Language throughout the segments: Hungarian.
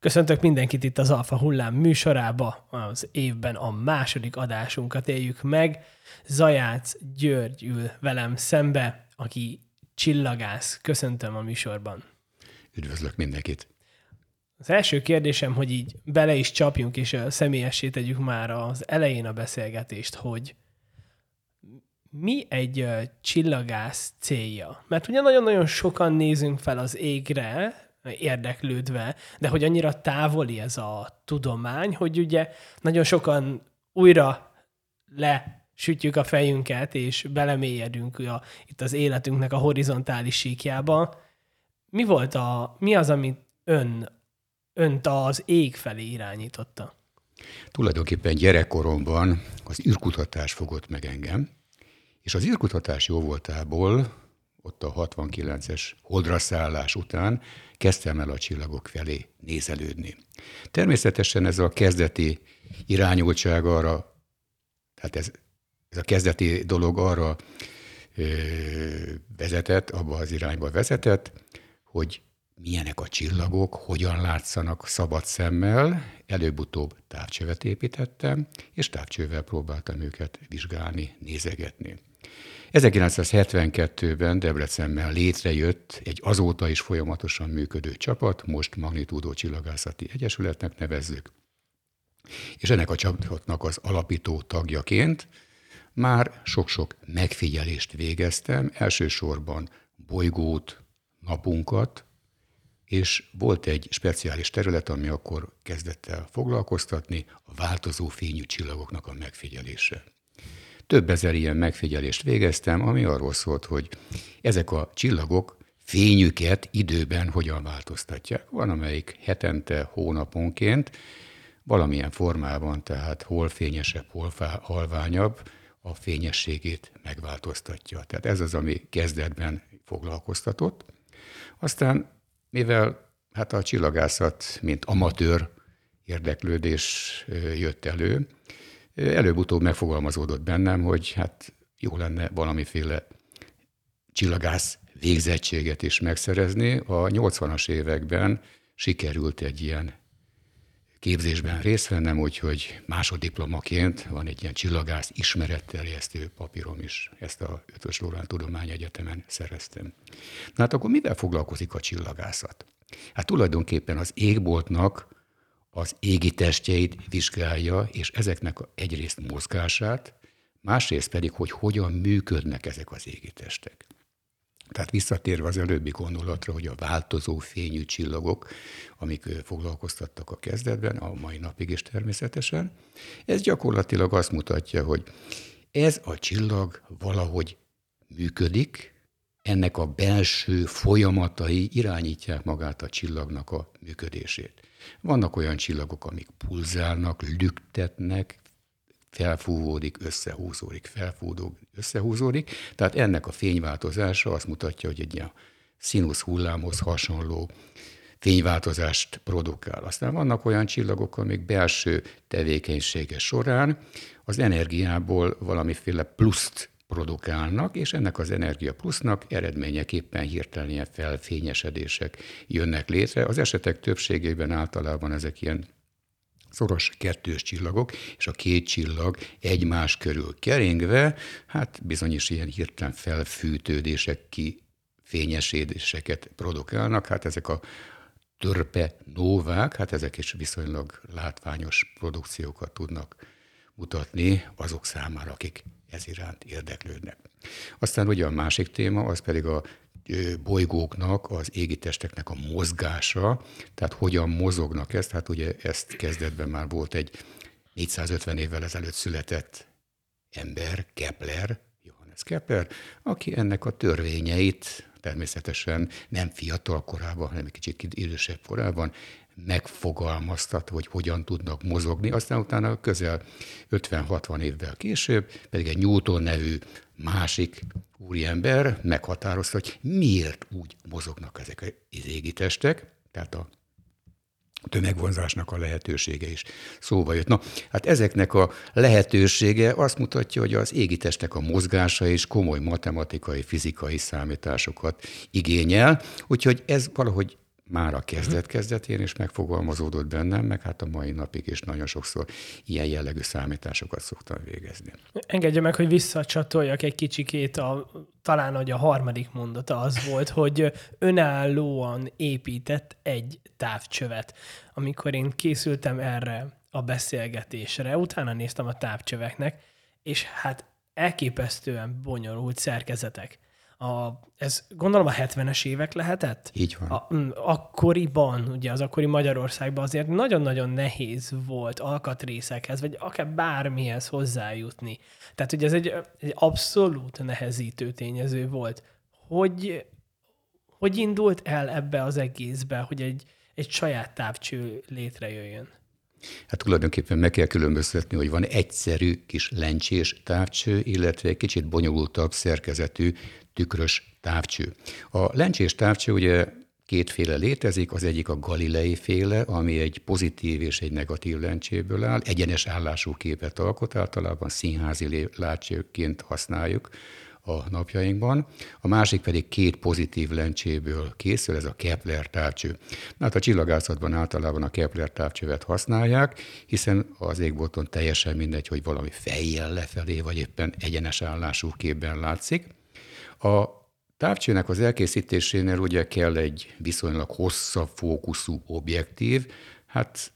Köszöntök mindenkit itt az Alfa Hullám műsorába. Az évben a második adásunkat éljük meg. Zajác György ül velem szembe, aki csillagász. Köszöntöm a műsorban. Üdvözlök mindenkit. Az első kérdésem, hogy így bele is csapjunk, és személyessé tegyük már az elején a beszélgetést, hogy mi egy csillagász célja? Mert ugye nagyon-nagyon sokan nézünk fel az égre, érdeklődve, de hogy annyira távoli ez a tudomány, hogy ugye nagyon sokan újra le sütjük a fejünket, és belemélyedünk a, itt az életünknek a horizontális síkjába. Mi volt a, mi az, amit ön, önt az ég felé irányította? Tulajdonképpen gyerekkoromban az űrkutatás fogott meg engem, és az űrkutatás jó voltából ott a 69-es holdra szállás után kezdtem el a csillagok felé nézelődni. Természetesen ez a kezdeti irányultság arra, tehát ez, ez a kezdeti dolog arra ö, vezetett, abba az irányba vezetett, hogy milyenek a csillagok, hogyan látszanak szabad szemmel. Előbb-utóbb távcsövet építettem, és távcsővel próbáltam őket vizsgálni, nézegetni. 1972-ben Debrecenben létrejött egy azóta is folyamatosan működő csapat, most Magnitúdó Csillagászati Egyesületnek nevezzük. És ennek a csapatnak az alapító tagjaként már sok-sok megfigyelést végeztem, elsősorban bolygót, napunkat, és volt egy speciális terület, ami akkor kezdett el foglalkoztatni, a változó fényű csillagoknak a megfigyelése. Több ezer ilyen megfigyelést végeztem, ami arról szólt, hogy ezek a csillagok fényüket időben hogyan változtatják. Van, amelyik hetente, hónaponként, valamilyen formában, tehát hol fényesebb, hol halványabb, a fényességét megváltoztatja. Tehát ez az, ami kezdetben foglalkoztatott. Aztán, mivel hát a csillagászat, mint amatőr érdeklődés jött elő, előbb-utóbb megfogalmazódott bennem, hogy hát jó lenne valamiféle csillagász végzettséget is megszerezni. A 80-as években sikerült egy ilyen képzésben részt vennem, úgyhogy másodiplomaként van egy ilyen csillagász ismeretterjesztő papírom is. Ezt a Ötös Lórán Tudományegyetemen szereztem. Na hát akkor mivel foglalkozik a csillagászat? Hát tulajdonképpen az égboltnak az égi testjeit vizsgálja, és ezeknek egyrészt mozgását, másrészt pedig, hogy hogyan működnek ezek az égi testek. Tehát visszatérve az előbbi gondolatra, hogy a változó fényű csillagok, amik foglalkoztattak a kezdetben, a mai napig is természetesen, ez gyakorlatilag azt mutatja, hogy ez a csillag valahogy működik, ennek a belső folyamatai irányítják magát a csillagnak a működését. Vannak olyan csillagok, amik pulzálnak, lüktetnek, felfúvódik, összehúzódik, felfúvódik, összehúzódik. Tehát ennek a fényváltozása azt mutatja, hogy egy ilyen színusz hullámhoz hasonló fényváltozást produkál. Aztán vannak olyan csillagok, amik belső tevékenysége során az energiából valamiféle pluszt produkálnak, és ennek az energia plusznak eredményeképpen hirtelen ilyen felfényesedések jönnek létre. Az esetek többségében általában ezek ilyen szoros kettős csillagok, és a két csillag egymás körül keringve, hát bizonyos ilyen hirtelen felfűtődések, ki fényesedéseket produkálnak, hát ezek a törpe novák, hát ezek is viszonylag látványos produkciókat tudnak mutatni azok számára, akik ez iránt érdeklődnek. Aztán ugye a másik téma, az pedig a bolygóknak, az égitesteknek a mozgása, tehát hogyan mozognak ezt, hát ugye ezt kezdetben már volt egy 450 évvel ezelőtt született ember, Kepler, Johannes Kepler, aki ennek a törvényeit természetesen nem fiatal korában, hanem egy kicsit idősebb korában megfogalmaztat, hogy hogyan tudnak mozogni. Aztán utána közel 50-60 évvel később pedig egy Newton nevű másik úriember meghatározta, hogy miért úgy mozognak ezek az égitestek, tehát a tömegvonzásnak a lehetősége is szóba jött. Na, hát ezeknek a lehetősége azt mutatja, hogy az égitestek a mozgása is komoly matematikai, fizikai számításokat igényel, úgyhogy ez valahogy már a kezdet-kezdetén is megfogalmazódott bennem, meg hát a mai napig is nagyon sokszor ilyen jellegű számításokat szoktam végezni. Engedje meg, hogy visszacsatoljak egy kicsikét, a, talán hogy a harmadik mondata az volt, hogy önállóan épített egy távcsövet. Amikor én készültem erre a beszélgetésre, utána néztem a távcsöveknek, és hát elképesztően bonyolult szerkezetek a, ez gondolom a 70-es évek lehetett? Így van. A, akkoriban, ugye az akkori Magyarországban azért nagyon-nagyon nehéz volt alkatrészekhez, vagy akár bármihez hozzájutni. Tehát ugye ez egy, egy abszolút nehezítő tényező volt. Hogy, hogy indult el ebbe az egészbe, hogy egy, egy saját távcső létrejöjjön? Hát tulajdonképpen meg kell különböztetni, hogy van egyszerű kis lencsés távcső, illetve egy kicsit bonyolultabb szerkezetű tükrös távcső. A lencsés távcső ugye kétféle létezik, az egyik a galilei féle, ami egy pozitív és egy negatív lencséből áll, egyenes állású képet alkot, általában színházi látcsőként használjuk a napjainkban. A másik pedig két pozitív lencséből készül, ez a Kepler távcső. Hát a csillagászatban általában a Kepler távcsövet használják, hiszen az égbolton teljesen mindegy, hogy valami fejjel lefelé, vagy éppen egyenes állású képben látszik. A távcsőnek az elkészítésénél ugye kell egy viszonylag hosszabb fókuszú objektív, hát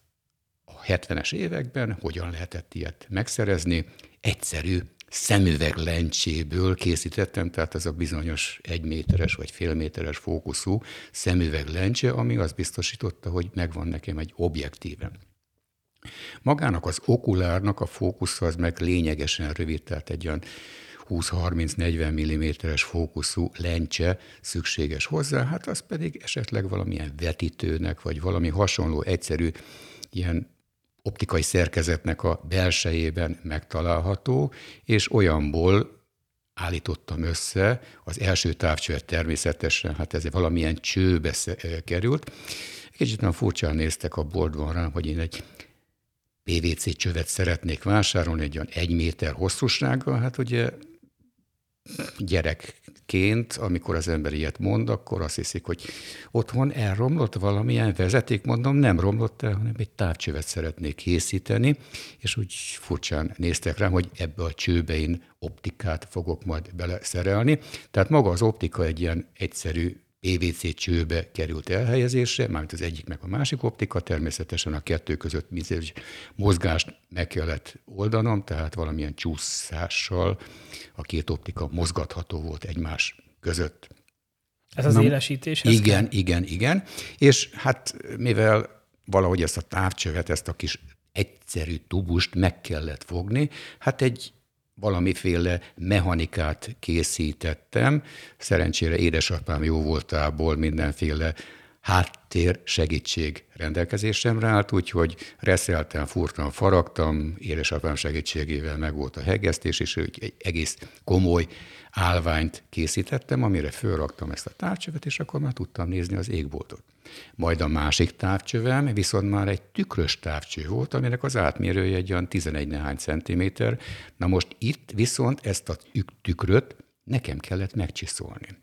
a 70-es években hogyan lehetett ilyet megszerezni? Egyszerű szemüveg lencséből készítettem, tehát ez a bizonyos egyméteres vagy félméteres fókuszú szemüveg lencse, ami azt biztosította, hogy megvan nekem egy objektívem. Magának az okulárnak a fókusza az meg lényegesen rövid, tehát egy olyan 20-30-40 mm-es fókuszú lencse szükséges hozzá, hát az pedig esetleg valamilyen vetítőnek, vagy valami hasonló egyszerű ilyen optikai szerkezetnek a belsejében megtalálható, és olyanból állítottam össze, az első távcsövet természetesen, hát ez valamilyen csőbe került. Kicsit nagyon furcsán néztek a boltban rám, hogy én egy PVC csövet szeretnék vásárolni, egy olyan egy méter hosszúsággal, hát ugye gyerekként, amikor az ember ilyet mond, akkor azt hiszik, hogy otthon elromlott valamilyen vezeték, mondom, nem romlott el, hanem egy távcsövet szeretnék készíteni, és úgy furcsán néztek rám, hogy ebbe a csőbe én optikát fogok majd beleszerelni. Tehát maga az optika egy ilyen egyszerű PVC csőbe került elhelyezésre, mármint az egyik meg a másik optika, természetesen a kettő között egy mozgást meg kellett oldanom, tehát valamilyen csúszással a két optika mozgatható volt egymás között. Ez az Na, élesítés? Igen, kell? igen, igen. És hát mivel valahogy ezt a távcsövet, ezt a kis egyszerű tubust meg kellett fogni, hát egy valamiféle mechanikát készítettem. Szerencsére édesapám jó voltából mindenféle háttér segítség rendelkezésemre állt, úgyhogy reszeltem, furtam, faragtam, édesapám segítségével meg volt a hegesztés, és egy egész komoly állványt készítettem, amire fölraktam ezt a távcsövet, és akkor már tudtam nézni az égboltot. Majd a másik távcsövem viszont már egy tükrös távcső volt, aminek az átmérője egy olyan 11 nehány centiméter. Na most itt viszont ezt a tükröt nekem kellett megcsiszolni.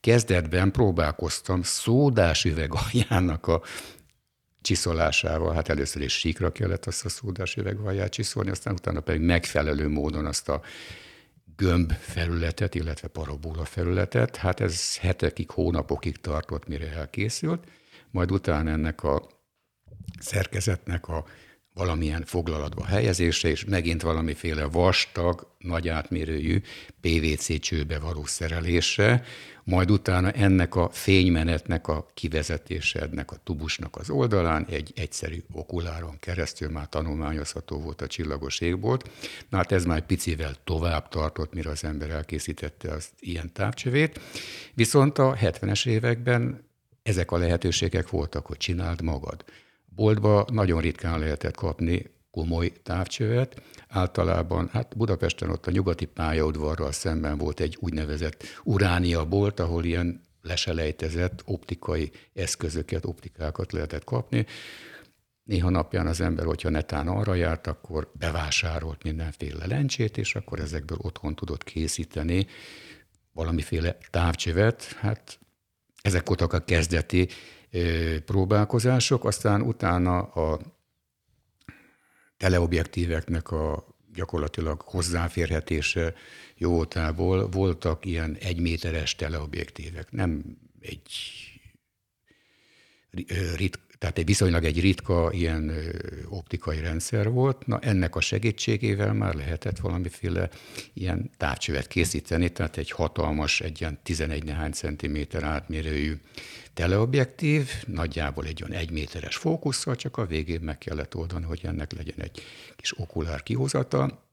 Kezdetben próbálkoztam szódás üveg aljának a csiszolásával, hát először is síkra kellett azt a szódás üveg alját csiszolni, aztán utána pedig megfelelő módon azt a gömb felületet, illetve parabola felületet. Hát ez hetekig, hónapokig tartott, mire elkészült. Majd utána ennek a szerkezetnek a valamilyen foglalatba helyezése, és megint valamiféle vastag, nagy átmérőjű PVC csőbe való szerelése, majd utána ennek a fénymenetnek a kivezetése ennek a tubusnak az oldalán egy egyszerű okuláron keresztül már tanulmányozható volt a csillagos égbolt. Na hát ez már picivel tovább tartott, mire az ember elkészítette az ilyen távcsövét. Viszont a 70-es években ezek a lehetőségek voltak, hogy csináld magad. Boltba nagyon ritkán lehetett kapni komoly távcsövet. Általában, hát Budapesten ott a nyugati pályaudvarral szemben volt egy úgynevezett uránia bolt, ahol ilyen leselejtezett optikai eszközöket, optikákat lehetett kapni. Néha napján az ember, hogyha netán arra járt, akkor bevásárolt mindenféle lencsét, és akkor ezekből otthon tudott készíteni valamiféle távcsövet. Hát ezek voltak a kezdeti próbálkozások, aztán utána a teleobjektíveknek a gyakorlatilag hozzáférhetése jótából voltak ilyen egyméteres teleobjektívek. Nem egy rit, tehát egy viszonylag egy ritka ilyen optikai rendszer volt. Na ennek a segítségével már lehetett valamiféle ilyen távcsövet készíteni, tehát egy hatalmas, egy ilyen 11 nehány centiméter átmérőjű teleobjektív, nagyjából egy olyan egy méteres fókusszal, csak a végén meg kellett oldani, hogy ennek legyen egy kis okulár kihozata,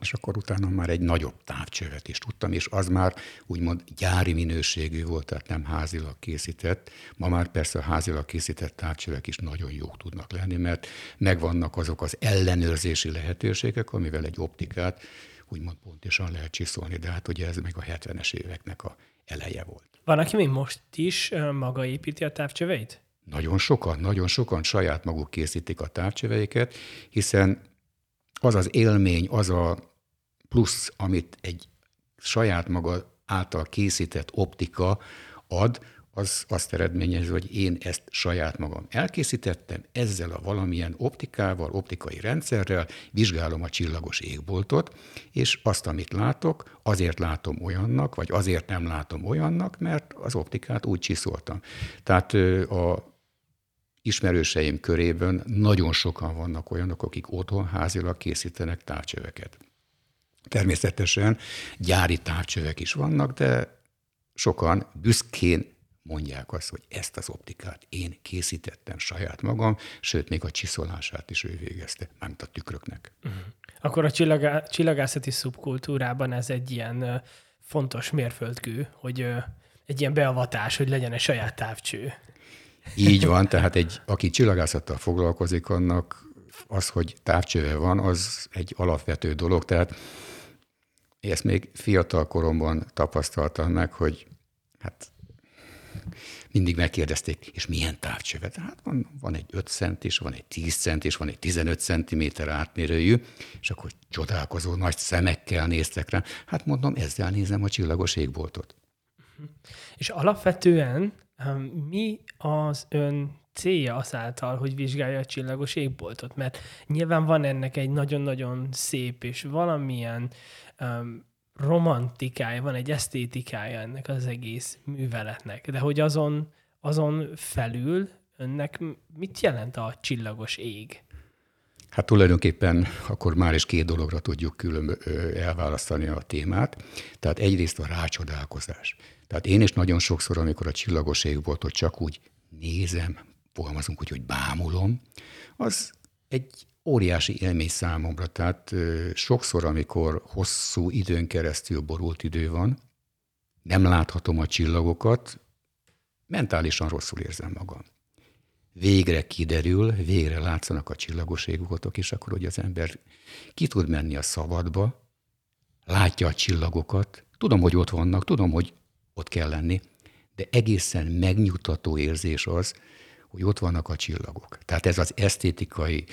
és akkor utána már egy nagyobb távcsövet is tudtam, és az már úgymond gyári minőségű volt, tehát nem házilag készített. Ma már persze a házilag készített távcsövek is nagyon jók tudnak lenni, mert megvannak azok az ellenőrzési lehetőségek, amivel egy optikát úgymond pontosan lehet csiszolni, de hát ugye ez meg a 70-es éveknek a eleje volt. Van, aki még most is maga építi a távcsöveit? Nagyon sokan, nagyon sokan saját maguk készítik a távcsöveiket, hiszen az az élmény, az a plusz, amit egy saját maga által készített optika ad, az azt eredményez, hogy én ezt saját magam elkészítettem, ezzel a valamilyen optikával, optikai rendszerrel vizsgálom a csillagos égboltot, és azt, amit látok, azért látom olyannak, vagy azért nem látom olyannak, mert az optikát úgy csiszoltam. Tehát a ismerőseim körében nagyon sokan vannak olyanok, akik otthon házilag készítenek távcsöveket. Természetesen gyári távcsövek is vannak, de sokan büszkén mondják azt, hogy ezt az optikát én készítettem saját magam, sőt, még a csiszolását is ő végezte, mármint a tükröknek. Uh-huh. Akkor a csillagá- csillagászati szubkultúrában ez egy ilyen fontos mérföldkő, hogy egy ilyen beavatás, hogy legyen egy saját távcső. Így van, tehát egy, aki csillagászattal foglalkozik, annak az, hogy távcsöve van, az egy alapvető dolog. Tehát ezt még fiatal koromban tapasztaltam meg, hogy hát mindig megkérdezték, és milyen távcsövet? Hát van, van egy 5 centis, van egy 10 centis, van egy 15 centiméter átmérőjű, és akkor csodálkozó nagy szemekkel néztek rá. Hát mondom, ezzel nézem a csillagos égboltot. És alapvetően mi az ön célja azáltal, hogy vizsgálja a csillagos égboltot? Mert nyilván van ennek egy nagyon-nagyon szép és valamilyen um, romantikája, van egy esztétikája ennek az egész műveletnek, de hogy azon, azon felül önnek mit jelent a csillagos ég? Hát tulajdonképpen akkor már is két dologra tudjuk külön elválasztani a témát. Tehát egyrészt a rácsodálkozás. Tehát én is nagyon sokszor, amikor a csillagos égboltot csak úgy nézem, fogalmazunk úgy, hogy bámulom, az egy óriási élmény számomra. Tehát sokszor, amikor hosszú időn keresztül borult idő van, nem láthatom a csillagokat, mentálisan rosszul érzem magam. Végre kiderül, végre látszanak a csillagos égboltok, és akkor, hogy az ember ki tud menni a szabadba, látja a csillagokat, tudom, hogy ott vannak, tudom, hogy ott kell lenni, de egészen megnyugtató érzés az, hogy ott vannak a csillagok. Tehát ez az esztétikai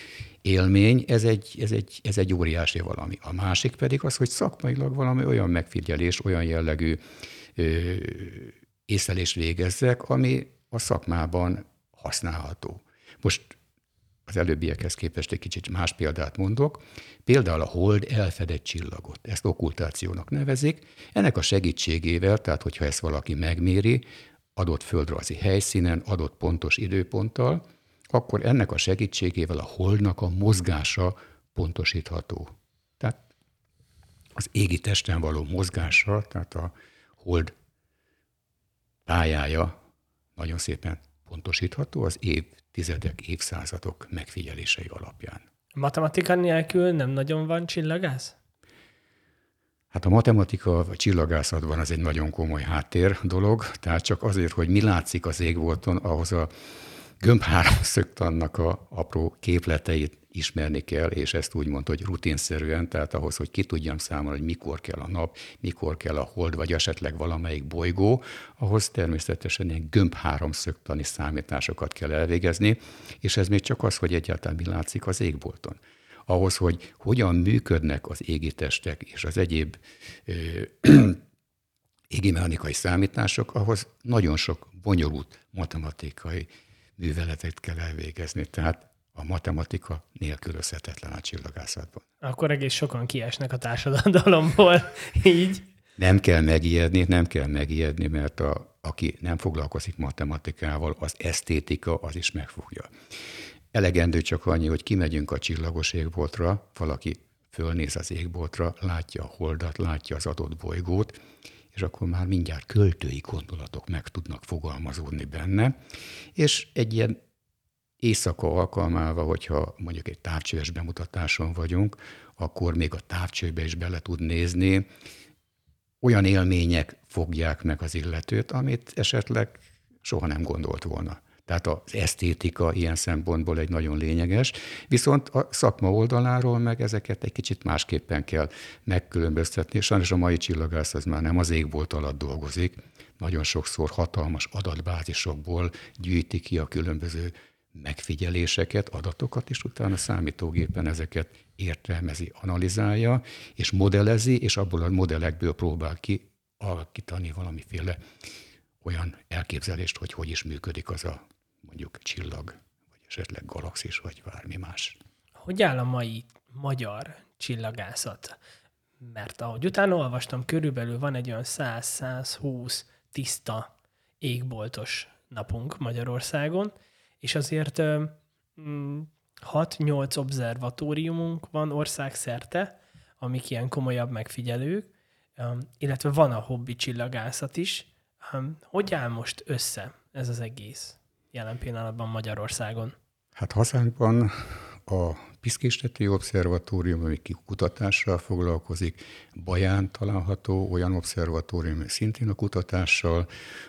élmény, ez egy, ez egy, ez egy óriási valami. A másik pedig az, hogy szakmailag valami olyan megfigyelés, olyan jellegű ö, észlelést végezzek, ami a szakmában használható. Most az előbbiekhez képest egy kicsit más példát mondok. Például a hold elfedett csillagot. Ezt okkultációnak nevezik. Ennek a segítségével, tehát hogyha ezt valaki megméri, adott földrajzi helyszínen, adott pontos időponttal, akkor ennek a segítségével a holdnak a mozgása pontosítható. Tehát az égi testen való mozgása, tehát a hold pályája nagyon szépen pontosítható az évtizedek, évszázadok megfigyelései alapján. Matematika nélkül nem nagyon van csillagász? Hát a matematika vagy csillagászatban az egy nagyon komoly háttér dolog, tehát csak azért, hogy mi látszik az égbolton, ahhoz a gömbháromszögtannak a apró képleteit ismerni kell, és ezt úgy mondta, hogy rutinszerűen, tehát ahhoz, hogy ki tudjam számolni, hogy mikor kell a nap, mikor kell a hold, vagy esetleg valamelyik bolygó, ahhoz természetesen ilyen gömb háromszögtani számításokat kell elvégezni, és ez még csak az, hogy egyáltalán mi látszik az égbolton ahhoz, hogy hogyan működnek az égitestek és az egyéb égimechanikai számítások, ahhoz nagyon sok bonyolult matematikai műveletet kell elvégezni. Tehát a matematika nélkülözhetetlen a csillagászatban. Akkor egész sokan kiesnek a társadalomból, így. Nem kell megijedni, nem kell megijedni, mert a, aki nem foglalkozik matematikával, az esztétika az is megfogja. Elegendő csak annyi, hogy kimegyünk a csillagos égboltra, valaki fölnéz az égboltra, látja a holdat, látja az adott bolygót, és akkor már mindjárt költői gondolatok meg tudnak fogalmazódni benne, és egy ilyen éjszaka alkalmával, hogyha mondjuk egy távcsöves bemutatáson vagyunk, akkor még a távcsőbe is bele tud nézni, olyan élmények fogják meg az illetőt, amit esetleg soha nem gondolt volna. Tehát az esztétika ilyen szempontból egy nagyon lényeges, viszont a szakma oldaláról meg ezeket egy kicsit másképpen kell megkülönböztetni. Sajnos a mai csillagász az már nem az égbolt alatt dolgozik, nagyon sokszor hatalmas adatbázisokból gyűjti ki a különböző megfigyeléseket, adatokat, és utána számítógépen ezeket értelmezi, analizálja, és modellezi, és abból a modellekből próbál ki alakítani valamiféle olyan elképzelést, hogy hogy is működik az a mondjuk csillag, vagy esetleg galaxis, vagy bármi más. Hogy áll a mai magyar csillagászat? Mert ahogy utána olvastam, körülbelül van egy olyan 100-120 tiszta égboltos napunk Magyarországon, és azért 6-8 mm, obszervatóriumunk van országszerte, amik ilyen komolyabb megfigyelők, illetve van a hobbi csillagászat is. Hogy áll most össze ez az egész jelen pillanatban Magyarországon? Hát hazánkban a Piszkésteti Obszervatórium, ami kutatással foglalkozik, Baján található olyan obszervatórium, szintén a kutatással,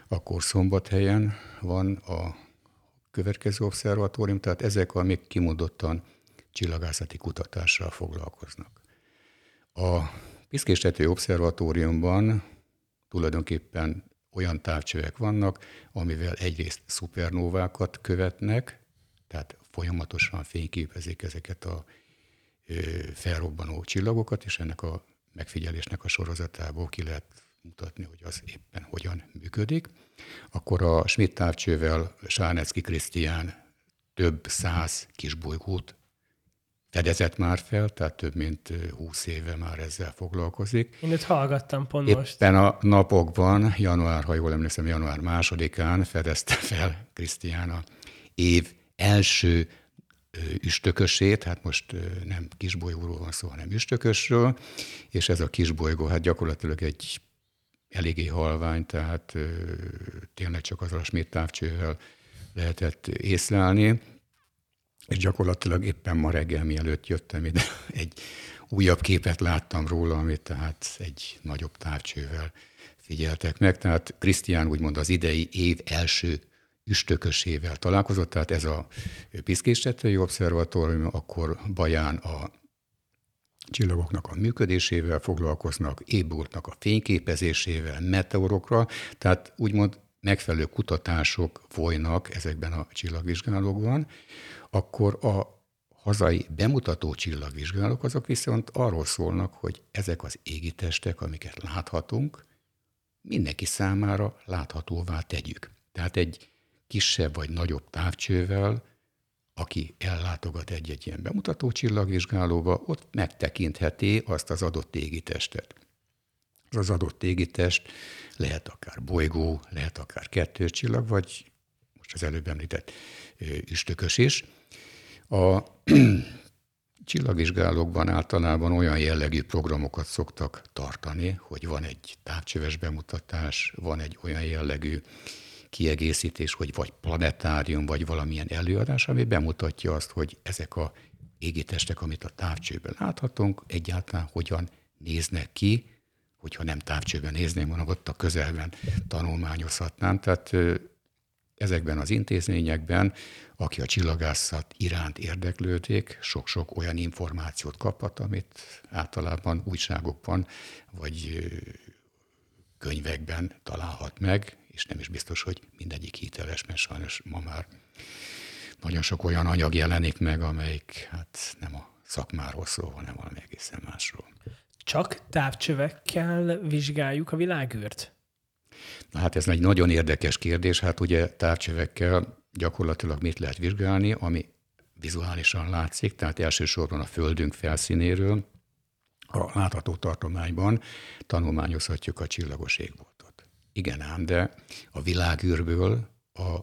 akkor Szombathelyen van a következő obszervatórium, tehát ezek, amik kimondottan csillagászati kutatással foglalkoznak. A Piszkéstető Obszervatóriumban tulajdonképpen olyan távcsövek vannak, amivel egyrészt szupernóvákat követnek, tehát folyamatosan fényképezik ezeket a felrobbanó csillagokat, és ennek a megfigyelésnek a sorozatából ki lehet mutatni, hogy az éppen hogyan működik. Akkor a Schmidt távcsővel Sárnecki Krisztián több száz kisbolygót fedezett már fel, tehát több mint 20 éve már ezzel foglalkozik. Én őt hallgattam pont Éppen most. Éppen a napokban, január, ha jól emlékszem, január másodikán fedezte fel Krisztián a év első üstökösét, hát most nem kisbolygóról van szó, hanem üstökösről, és ez a kisbolygó hát gyakorlatilag egy eléggé halvány, tehát tényleg csak az a Schmidt távcsővel lehetett észlelni, és gyakorlatilag éppen ma reggel, mielőtt jöttem ide, egy újabb képet láttam róla, amit tehát egy nagyobb távcsővel figyeltek meg. Tehát Krisztián úgymond az idei év első üstökösével találkozott, tehát ez a Piszkéstetői Obszervatórium, akkor Baján a csillagoknak a működésével foglalkoznak, ébúrtnak a fényképezésével, meteorokra, tehát úgymond megfelelő kutatások folynak ezekben a csillagvizsgálókban, akkor a hazai bemutató csillagvizsgálók azok viszont arról szólnak, hogy ezek az égitestek, amiket láthatunk, mindenki számára láthatóvá tegyük. Tehát egy kisebb vagy nagyobb távcsővel aki ellátogat egy-egy ilyen bemutató csillagvizsgálóba, ott megtekintheti azt az adott égitestet. Az az adott égitest lehet akár bolygó, lehet akár kettős csillag, vagy most az előbb említett üstökös is. A csillagvizsgálókban általában olyan jellegű programokat szoktak tartani, hogy van egy távcsöves bemutatás, van egy olyan jellegű kiegészítés, hogy vagy planetárium, vagy valamilyen előadás, ami bemutatja azt, hogy ezek a égitestek, amit a távcsőben láthatunk, egyáltalán hogyan néznek ki, hogyha nem távcsőben nézném, hanem ott a közelben tanulmányozhatnám. Tehát ezekben az intézményekben, aki a csillagászat iránt érdeklődik, sok-sok olyan információt kaphat, amit általában újságokban vagy könyvekben találhat meg, és nem is biztos, hogy mindegyik hiteles, mert sajnos ma már nagyon sok olyan anyag jelenik meg, amelyik hát nem a szakmáról szól, hanem valami egészen másról. Csak távcsövekkel vizsgáljuk a világűrt? Na hát ez egy nagyon érdekes kérdés. Hát ugye távcsövekkel gyakorlatilag mit lehet vizsgálni, ami vizuálisan látszik, tehát elsősorban a Földünk felszínéről, a látható tartományban tanulmányozhatjuk a csillagos égboltot. Igen ám, de a világűrből a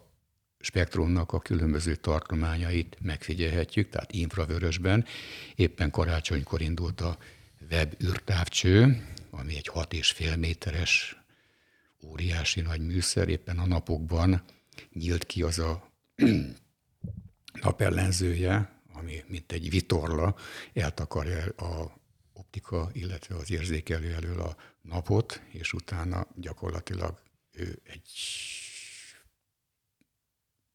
spektrumnak a különböző tartományait megfigyelhetjük, tehát infravörösben. Éppen karácsonykor indult a web űrtávcső, ami egy 6,5 méteres óriási nagy műszer, éppen a napokban nyílt ki az a napellenzője, ami mint egy vitorla eltakarja a optika, illetve az érzékelő elől a napot, és utána gyakorlatilag ő egy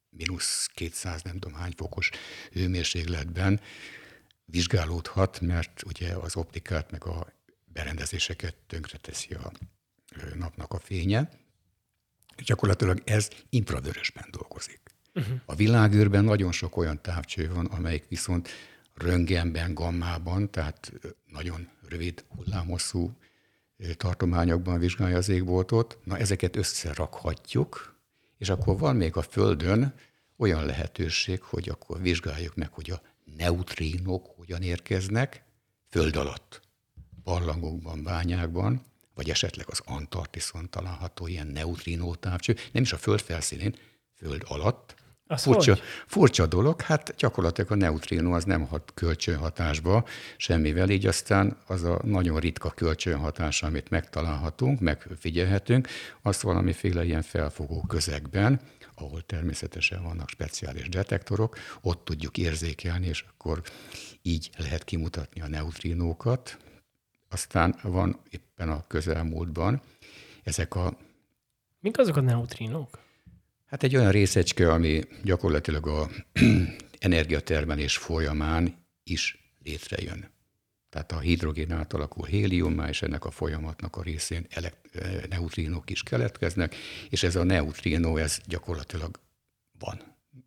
mínusz 200 nem tudom hány fokos hőmérsékletben vizsgálódhat, mert ugye az optikát meg a berendezéseket tönkreteszi a napnak a fénye. Gyakorlatilag ez infravörösben dolgozik. Uh-huh. A világűrben nagyon sok olyan távcső van, amelyik viszont röntgenben, gammában, tehát nagyon rövid, hullámhosszú tartományokban vizsgálja az égboltot. Na, ezeket összerakhatjuk, és akkor van még a Földön olyan lehetőség, hogy akkor vizsgáljuk meg, hogy a neutrínok hogyan érkeznek Föld alatt, barlangokban, bányákban, vagy esetleg az Antarktiszon található ilyen neutrínó távcső, nem is a Föld felszínén, Föld alatt, az furcsa, hogy? furcsa dolog, hát gyakorlatilag a neutrino az nem hat kölcsönhatásba semmivel, így aztán az a nagyon ritka kölcsönhatás, amit megtalálhatunk, megfigyelhetünk, azt valamiféle ilyen felfogó közegben, ahol természetesen vannak speciális detektorok, ott tudjuk érzékelni, és akkor így lehet kimutatni a neutrinókat. Aztán van éppen a közelmúltban ezek a... Mik azok a neutrinók? Hát egy olyan részecske, ami gyakorlatilag a energiatermelés folyamán is létrejön. Tehát a hidrogén át alakul héliummá, és ennek a folyamatnak a részén elekt- eh, neutrinok is keletkeznek, és ez a neutrino, ez gyakorlatilag van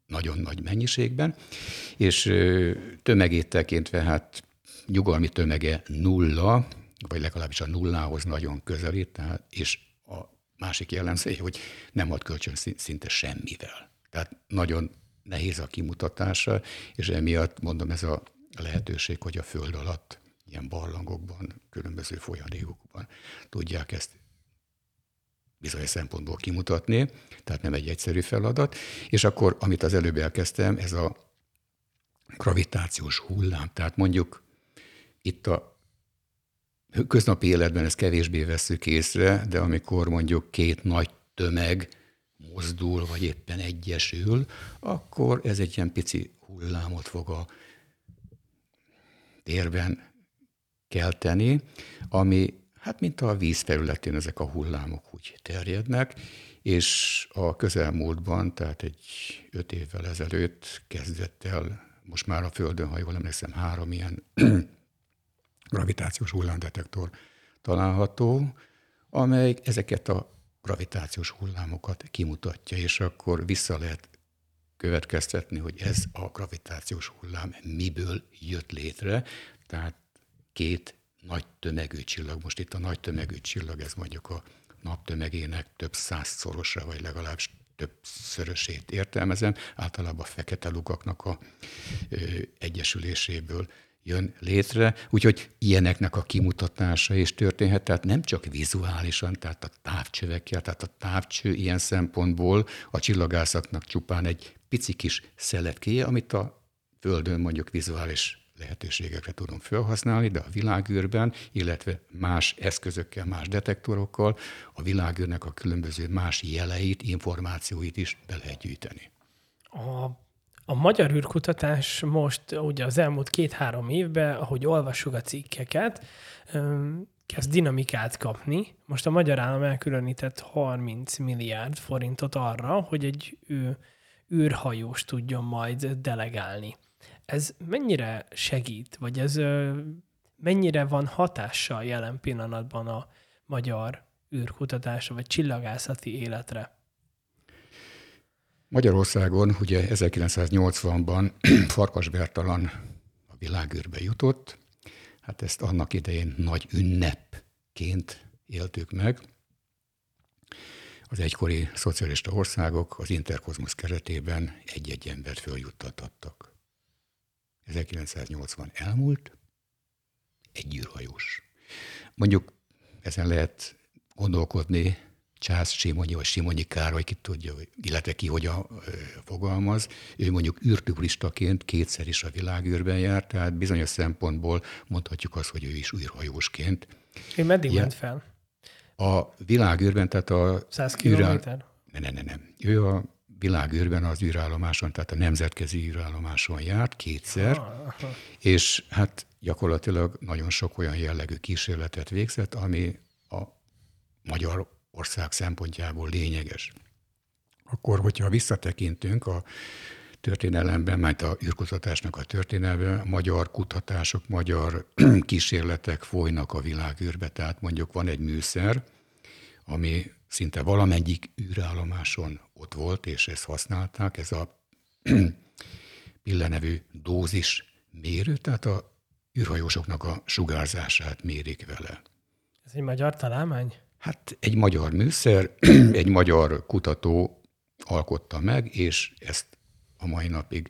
nagyon nagy mennyiségben, és tömegét tekintve hát nyugalmi tömege nulla, vagy legalábbis a nullához nagyon közelít, tehát, és másik jellemzője, hogy nem ad kölcsön szinte semmivel. Tehát nagyon nehéz a kimutatása, és emiatt mondom ez a lehetőség, hogy a föld alatt ilyen barlangokban, különböző folyadékokban tudják ezt bizonyos szempontból kimutatni, tehát nem egy egyszerű feladat. És akkor, amit az előbb elkezdtem, ez a gravitációs hullám. Tehát mondjuk itt a köznapi életben ezt kevésbé veszük észre, de amikor mondjuk két nagy tömeg mozdul, vagy éppen egyesül, akkor ez egy ilyen pici hullámot fog a térben kelteni, ami hát mint a víz felületén ezek a hullámok úgy terjednek, és a közelmúltban, tehát egy öt évvel ezelőtt kezdett el, most már a Földön, ha jól emlékszem, három ilyen gravitációs hullámdetektor található, amely ezeket a gravitációs hullámokat kimutatja, és akkor vissza lehet következtetni, hogy ez a gravitációs hullám miből jött létre, tehát két nagy tömegű csillag, most itt a nagy tömegű csillag, ez mondjuk a naptömegének több százszorosa, vagy legalábbis többszörösét értelmezem, általában a fekete lukaknak a ö, egyesüléséből jön létre, úgyhogy ilyeneknek a kimutatása is történhet, tehát nem csak vizuálisan, tehát a távcsövekkel, tehát a távcső ilyen szempontból a csillagászatnak csupán egy pici kis szeletkéje, amit a Földön mondjuk vizuális lehetőségekre tudom felhasználni, de a világűrben, illetve más eszközökkel, más detektorokkal a világűrnek a különböző más jeleit, információit is be lehet gyűjteni. A a magyar űrkutatás most ugye az elmúlt két-három évben, ahogy olvassuk a cikkeket, kezd dinamikát kapni. Most a magyar állam elkülönített 30 milliárd forintot arra, hogy egy ő, űrhajós tudjon majd delegálni. Ez mennyire segít, vagy ez mennyire van hatással jelen pillanatban a magyar űrkutatásra, vagy csillagászati életre? Magyarországon ugye 1980-ban Farkas Bertalan a világűrbe jutott, hát ezt annak idején nagy ünnepként éltük meg, az egykori szocialista országok az Interkozmosz keretében egy-egy embert följuttathattak. 1980 elmúlt, egy űrhajós. Mondjuk ezen lehet gondolkodni, Csász Simonyi vagy Simonyi Károly, ki tudja, illetve ki hogyan fogalmaz. Ő mondjuk űrturistaként kétszer is a világűrben járt, tehát bizonyos szempontból mondhatjuk azt, hogy ő is űrhajósként. Ő meddig ment fel? A világűrben, tehát a... 100 kilométer? Ne, ne, ne, nem. Ő a világűrben az űrállomáson, tehát a nemzetközi űrállomáson járt kétszer, ah, és hát gyakorlatilag nagyon sok olyan jellegű kísérletet végzett, ami a magyar ország szempontjából lényeges. Akkor, hogyha visszatekintünk a történelemben, majd a űrkutatásnak a történelme, magyar kutatások, magyar kísérletek folynak a világűrbe, tehát mondjuk van egy műszer, ami szinte valamelyik űrállomáson ott volt, és ezt használták, ez a Pille nevű dózis mérő, tehát a űrhajósoknak a sugárzását mérik vele. Ez egy magyar találmány? Hát egy magyar műszer, egy magyar kutató alkotta meg, és ezt a mai napig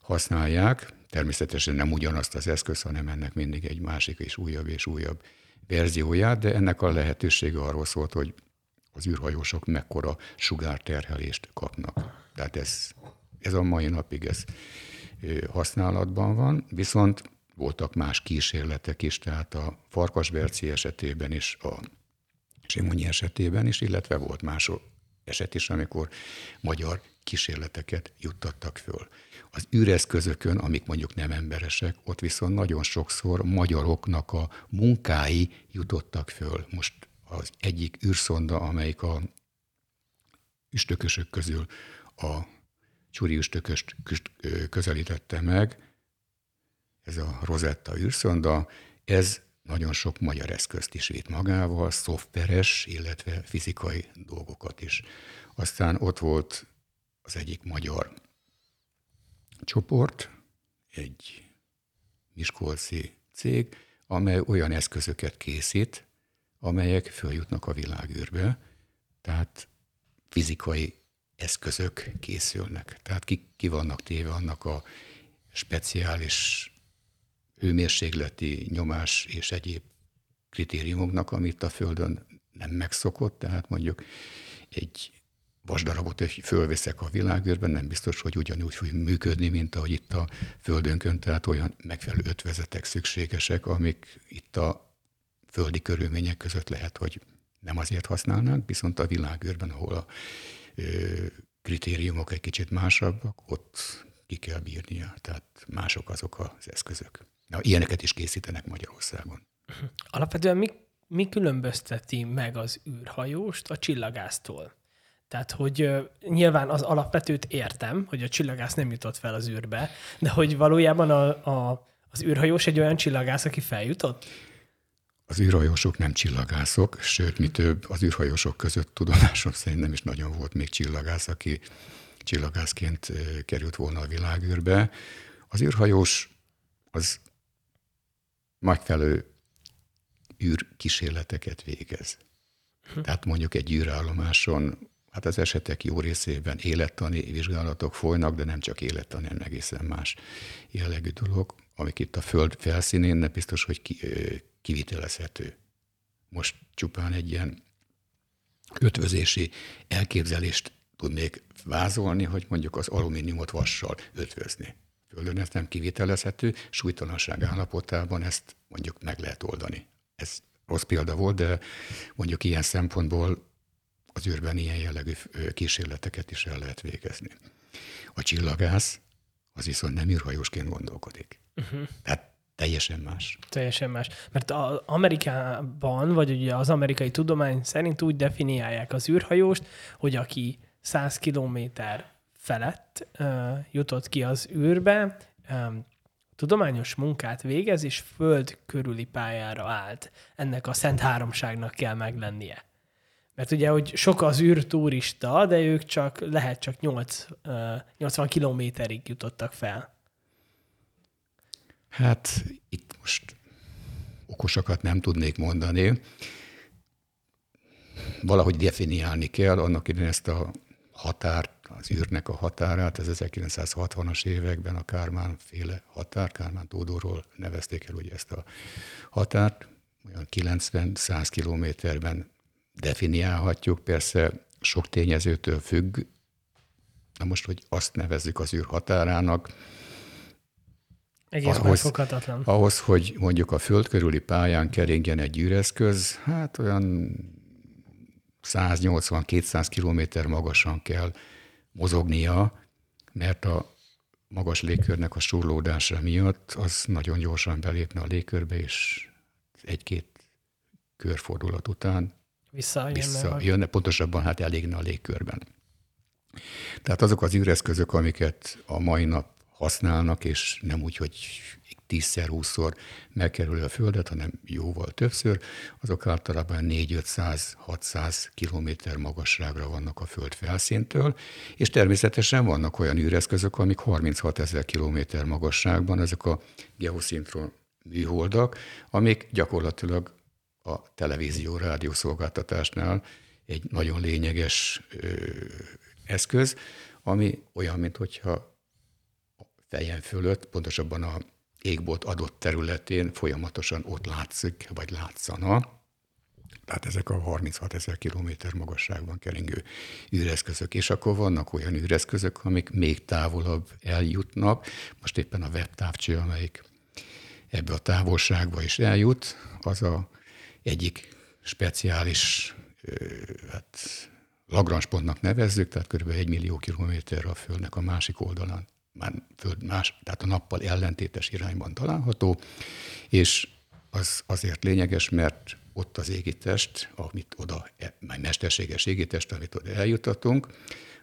használják. Természetesen nem ugyanazt az eszköz, hanem ennek mindig egy másik és újabb és újabb verzióját, de ennek a lehetősége arról szólt, hogy az űrhajósok mekkora sugárterhelést kapnak. Tehát ez, ez a mai napig ez használatban van, viszont voltak más kísérletek is, tehát a Farkasberci esetében is, a Simonyi esetében is, illetve volt más eset is, amikor magyar kísérleteket juttattak föl. Az űreszközökön, amik mondjuk nem emberesek, ott viszont nagyon sokszor magyaroknak a munkái jutottak föl. Most az egyik űrszonda, amelyik a üstökösök közül a csúri üstököst közelítette meg, ez a Rosetta űrszonda, ez nagyon sok magyar eszközt is vitt magával, szoftveres, illetve fizikai dolgokat is. Aztán ott volt az egyik magyar csoport, egy miskolci cég, amely olyan eszközöket készít, amelyek följutnak a világűrbe, tehát fizikai eszközök készülnek. Tehát ki, ki vannak téve annak a speciális hőmérsékleti nyomás és egyéb kritériumoknak, amit a Földön nem megszokott, tehát mondjuk egy vasdarabot fölveszek a világűrben, nem biztos, hogy ugyanúgy fog működni, mint ahogy itt a Földönkön, tehát olyan megfelelő ötvezetek szükségesek, amik itt a földi körülmények között lehet, hogy nem azért használnánk, viszont a világűrben, ahol a ö, kritériumok egy kicsit másabbak, ott ki kell bírnia, tehát mások azok az eszközök. Na, ilyeneket is készítenek Magyarországon. Alapvetően mi, mi különbözteti meg az űrhajóst a csillagásztól? Tehát, hogy nyilván az alapvetőt értem, hogy a csillagász nem jutott fel az űrbe, de hogy valójában a, a, az űrhajós egy olyan csillagász, aki feljutott? Az űrhajósok nem csillagászok, sőt, mi több, az űrhajósok között tudomásom szerint nem is nagyon volt még csillagász, aki csillagászként került volna a világűrbe. Az űrhajós az megfelelő űrkísérleteket végez. Hm. Tehát mondjuk egy űrállomáson, hát az esetek jó részében élettani vizsgálatok folynak, de nem csak élettani, hanem egészen más jellegű dolog, amik itt a Föld felszínén nem biztos, hogy ki, kivitelezhető. Most csupán egy ilyen ötvözési elképzelést tudnék vázolni, hogy mondjuk az alumíniumot vassal ötvözni. Földön ez nem kivitelezhető, súlytalanság állapotában ezt mondjuk meg lehet oldani. Ez rossz példa volt, de mondjuk ilyen szempontból az űrben ilyen jellegű kísérleteket is el lehet végezni. A csillagász az viszont nem űrhajósként gondolkodik. Uh-huh. Tehát teljesen más. Teljesen más. Mert az Amerikában, vagy ugye az amerikai tudomány szerint úgy definiálják az űrhajóst, hogy aki 100 kilométer felett jutott ki az űrbe, tudományos munkát végez, és föld körüli pályára állt. Ennek a Szent Háromságnak kell meglennie. Mert ugye, hogy sok az űrturista, de ők csak, lehet csak 8, uh, 80 kilométerig jutottak fel. Hát itt most okosakat nem tudnék mondani. valahogy definiálni kell, annak idején ezt a határt, az űrnek a határát, ez 1960-as években a Kármán féle határ, Kármán Tódorról nevezték el ugye ezt a határt, olyan 90-100 kilométerben definiálhatjuk, persze sok tényezőtől függ, Na most, hogy azt nevezzük az űr határának, egész ahhoz, ahhoz, hogy mondjuk a föld körüli pályán keringjen egy űreszköz, hát olyan 180-200 kilométer magasan kell mozognia, mert a magas légkörnek a surlódása miatt az nagyon gyorsan belépne a légkörbe, és egy-két körfordulat után visszajönne, visszajönne pontosabban hát elégne a légkörben. Tehát azok az űreszközök, amiket a mai nap használnak, és nem úgy, hogy tízszer, húszszor megkerül a Földet, hanem jóval többször, azok általában 4-500-600 kilométer magasságra vannak a Föld felszíntől, és természetesen vannak olyan űreszközök, amik 36 ezer kilométer magasságban, ezek a geoszinkron műholdak, amik gyakorlatilag a televízió rádiószolgáltatásnál egy nagyon lényeges ö, eszköz, ami olyan, mint fejen fölött, pontosabban a égbolt adott területén folyamatosan ott látszik, vagy látszana. Tehát ezek a 36 ezer kilométer magasságban keringő űreszközök. És akkor vannak olyan űreszközök, amik még távolabb eljutnak. Most éppen a webtávcső, amelyik ebbe a távolságba is eljut, az a egyik speciális hát, Lagrange-pontnak nevezzük, tehát kb. egy millió kilométerre a Földnek a másik oldalán, már Föld más, tehát a nappal ellentétes irányban található, és az azért lényeges, mert ott az égitest, amit oda, majd mesterséges égitest, amit oda eljutatunk,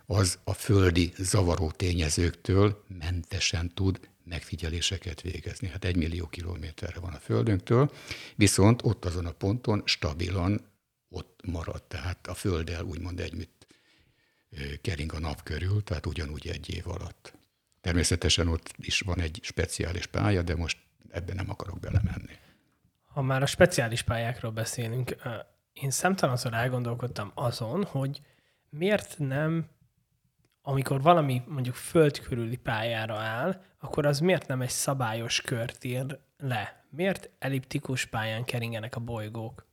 az a földi zavaró tényezőktől mentesen tud megfigyeléseket végezni. Hát egy millió kilométerre van a Földünktől, viszont ott azon a ponton stabilan ott marad, tehát a Földdel úgymond együtt kering a nap körül, tehát ugyanúgy egy év alatt. Természetesen ott is van egy speciális pálya, de most ebben nem akarok belemenni. Ha már a speciális pályákról beszélünk, én szemtelenszor elgondolkodtam azon, hogy miért nem, amikor valami mondjuk föld körüli pályára áll, akkor az miért nem egy szabályos kört ír le? Miért elliptikus pályán keringenek a bolygók?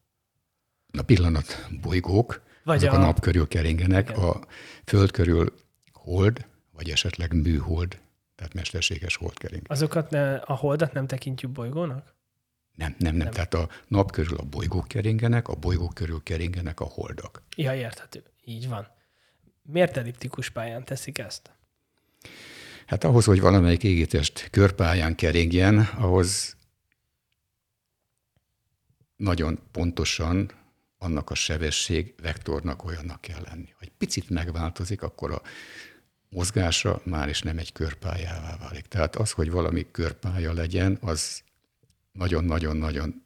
a pillanat bolygók, vagy azok a, a nap körül keringenek, igen. a föld körül hold, vagy esetleg műhold, tehát mesterséges hold kering. Azokat ne, a holdat nem tekintjük bolygónak? Nem, nem, nem, nem. Tehát a nap körül a bolygók keringenek, a bolygók körül keringenek a holdak. Ja, érthető. Így van. Miért elliptikus pályán teszik ezt? Hát ahhoz, hogy valamelyik égitest körpályán keringjen, ahhoz nagyon pontosan annak a sebesség vektornak olyannak kell lenni. Hogy picit megváltozik, akkor a mozgása már is nem egy körpályává válik. Tehát az, hogy valami körpálya legyen, az nagyon-nagyon-nagyon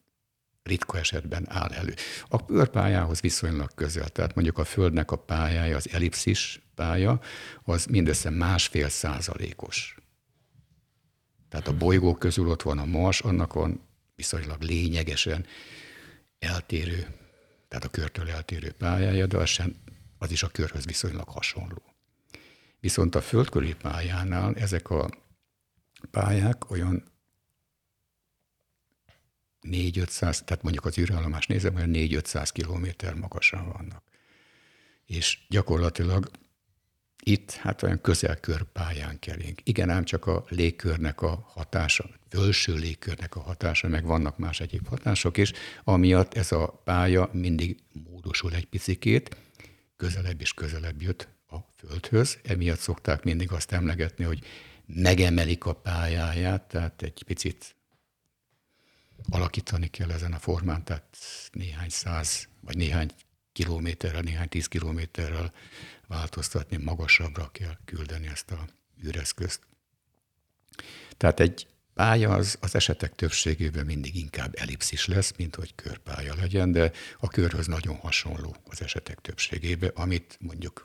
ritka esetben áll elő. A körpályához viszonylag közel, tehát mondjuk a Földnek a pályája, az ellipszis pálya, az mindössze másfél százalékos. Tehát a bolygók közül ott van a Mars, annak van viszonylag lényegesen eltérő tehát a körtől eltérő pályája, de az, sem, az is a körhöz viszonylag hasonló. Viszont a földkörüli pályánál ezek a pályák olyan 4-500, tehát mondjuk az űrállomás nézem, olyan 4-500 kilométer magasan vannak. És gyakorlatilag itt hát olyan közelkörpályán kering. Igen, ám csak a légkörnek a hatása, fölső légkörnek a hatása, meg vannak más egyéb hatások is, amiatt ez a pálya mindig módosul egy picikét, közelebb és közelebb jött a Földhöz. Emiatt szokták mindig azt emlegetni, hogy megemelik a pályáját, tehát egy picit alakítani kell ezen a formán, tehát néhány száz, vagy néhány kilométerrel, néhány tíz kilométerrel változtatni, magasabbra kell küldeni ezt a űreszközt. Tehát egy pálya az, az esetek többségében mindig inkább ellipszis lesz, mint hogy körpálya legyen, de a körhöz nagyon hasonló az esetek többségében, amit mondjuk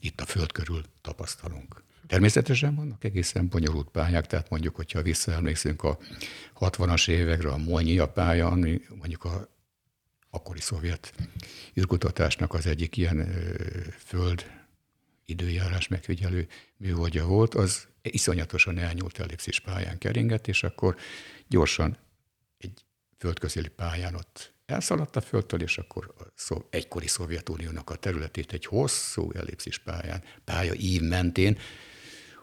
itt a Föld körül tapasztalunk. Természetesen vannak egészen bonyolult pályák, tehát mondjuk, hogyha visszaemlékszünk a 60-as évekre, a Molnyia pálya, ami mondjuk a akkori szovjet űrkutatásnak az egyik ilyen föld időjárás megfigyelő műholdja volt, az iszonyatosan elnyúlt ellipszis pályán keringett, és akkor gyorsan egy földközeli pályán ott elszaladt a földtől, és akkor a szó, egykori Szovjetuniónak a területét egy hosszú ellipszis pályán, pálya ív mentén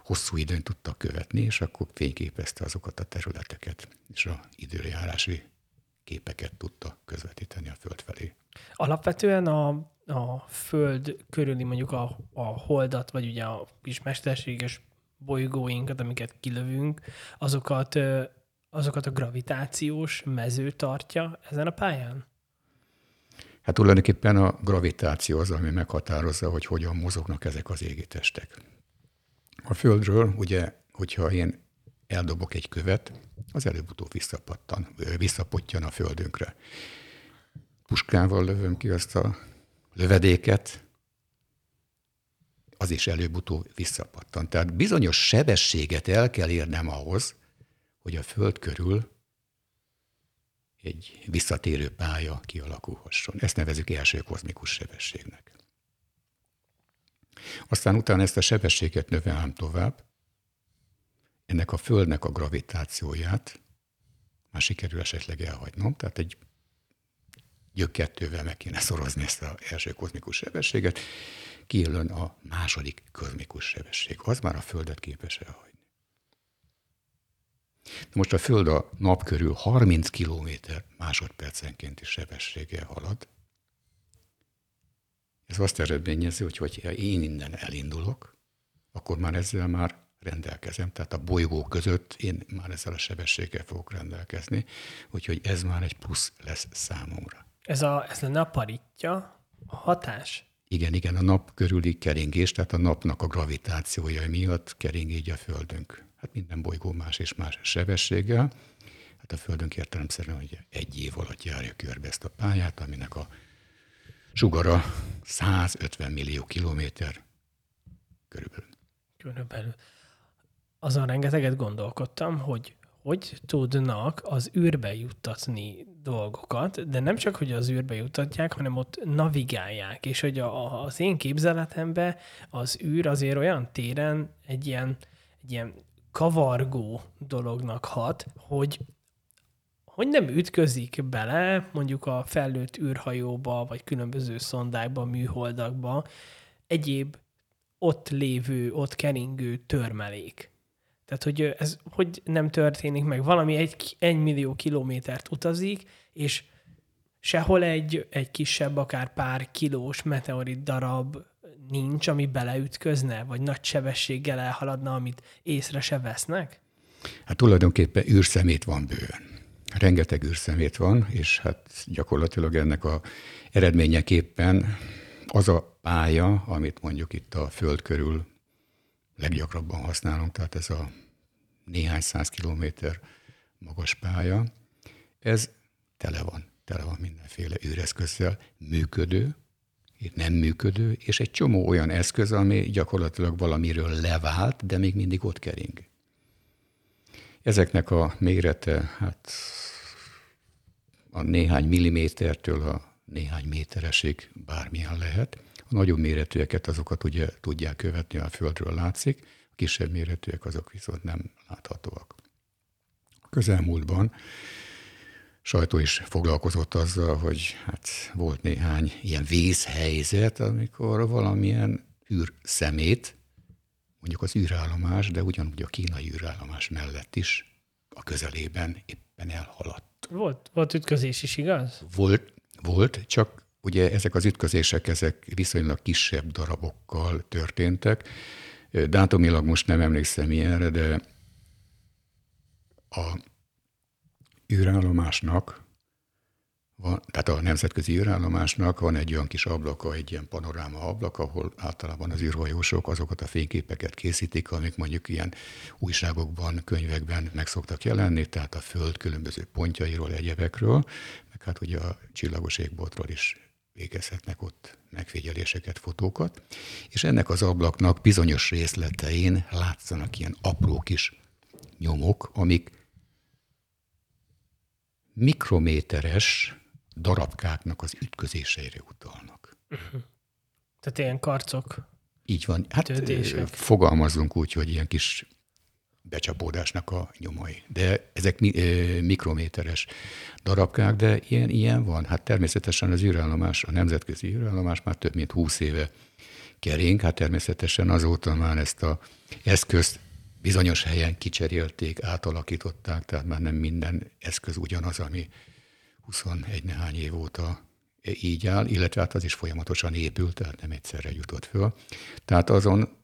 hosszú időn tudta követni, és akkor fényképezte azokat a területeket, és a időjárási képeket tudta közvetíteni a Föld felé. Alapvetően a, a Föld körüli mondjuk a, a holdat, vagy ugye a kis mesterséges bolygóinkat, amiket kilövünk, azokat, azokat a gravitációs mező tartja ezen a pályán? Hát tulajdonképpen a gravitáció az, ami meghatározza, hogy hogyan mozognak ezek az égi testek. A Földről, ugye, hogyha én eldobok egy követ, az előbb-utóbb visszapattan, visszapottyan a Földünkre. Puskával lövöm ki azt a lövedéket, az is előbb-utóbb visszapattan. Tehát bizonyos sebességet el kell érnem ahhoz, hogy a Föld körül egy visszatérő pálya kialakulhasson. Ezt nevezük első kozmikus sebességnek. Aztán utána ezt a sebességet növelem tovább, ennek a Földnek a gravitációját már sikerül esetleg elhagynom, tehát egy gyökkettővel meg kéne szorozni ezt az első kozmikus sebességet, kijön a második kozmikus sebesség. Az már a Földet képes elhagyni. Most a Föld a nap körül 30 km másodpercenkénti sebességgel halad. Ez azt eredményezi, hogy ha én innen elindulok, akkor már ezzel már rendelkezem. Tehát a bolygó között én már ezzel a sebességgel fogok rendelkezni, úgyhogy ez már egy plusz lesz számomra. Ez a, ez a naparitja a hatás? Igen, igen, a nap körüli keringés, tehát a napnak a gravitációja miatt kering így a Földünk. Hát minden bolygó más és más sebességgel. Hát a Földünk értelemszerűen hogy egy év alatt járja körbe ezt a pályát, aminek a sugara 150 millió kilométer körülbelül. Körülbelül azon rengeteget gondolkodtam, hogy hogy tudnak az űrbe juttatni dolgokat, de nem csak, hogy az űrbe juttatják, hanem ott navigálják, és hogy a, az én képzeletemben az űr azért olyan téren egy ilyen, egy ilyen kavargó dolognak hat, hogy hogy nem ütközik bele mondjuk a felnőtt űrhajóba, vagy különböző szondákba, műholdakba egyéb ott lévő, ott keringő törmelék. Tehát, hogy ez hogy nem történik meg. Valami egy, egy millió kilométert utazik, és sehol egy, egy kisebb, akár pár kilós meteorit darab nincs, ami beleütközne, vagy nagy sebességgel elhaladna, amit észre se vesznek? Hát tulajdonképpen űrszemét van bőven. Rengeteg űrszemét van, és hát gyakorlatilag ennek a eredményeképpen az a pálya, amit mondjuk itt a Föld körül leggyakrabban használunk, tehát ez a néhány száz kilométer magas pálya, ez tele van, tele van mindenféle űreszközzel, működő, nem működő, és egy csomó olyan eszköz, ami gyakorlatilag valamiről levált, de még mindig ott kering. Ezeknek a mérete, hát a néhány millimétertől a néhány méteresig bármilyen lehet. A nagyobb méretűeket azokat ugye tudják követni, a Földről látszik, a kisebb méretűek azok viszont nem láthatóak. A közelmúltban sajtó is foglalkozott azzal, hogy hát volt néhány ilyen vészhelyzet, amikor valamilyen űrszemét, mondjuk az űrállomás, de ugyanúgy a kínai űrállomás mellett is a közelében éppen elhaladt. Volt, volt ütközés is, igaz? Volt, volt, csak ugye ezek az ütközések ezek viszonylag kisebb darabokkal történtek. Dátumilag most nem emlékszem ilyenre, de a űrállomásnak, van, tehát a nemzetközi űrállomásnak van egy olyan kis ablaka, egy ilyen panoráma ablak, ahol általában az űrhajósok azokat a fényképeket készítik, amik mondjuk ilyen újságokban, könyvekben meg szoktak jelenni, tehát a Föld különböző pontjairól, egyebekről, meg hát ugye a csillagos égboltról is végezhetnek ott megfigyeléseket, fotókat, és ennek az ablaknak bizonyos részletein látszanak ilyen apró kis nyomok, amik mikrométeres darabkáknak az ütközéseire utalnak. Uh-huh. Tehát ilyen karcok. Így van. Hát Tődések. fogalmazunk úgy, hogy ilyen kis becsapódásnak a nyomai. De ezek mi, ö, mikrométeres darabkák, de ilyen, ilyen van. Hát természetesen az űrállomás, a nemzetközi űrállomás már több mint húsz éve kering, hát természetesen azóta már ezt a eszközt bizonyos helyen kicserélték, átalakították, tehát már nem minden eszköz ugyanaz, ami 21 nehány év óta így áll, illetve hát az is folyamatosan épült, tehát nem egyszerre jutott föl. Tehát azon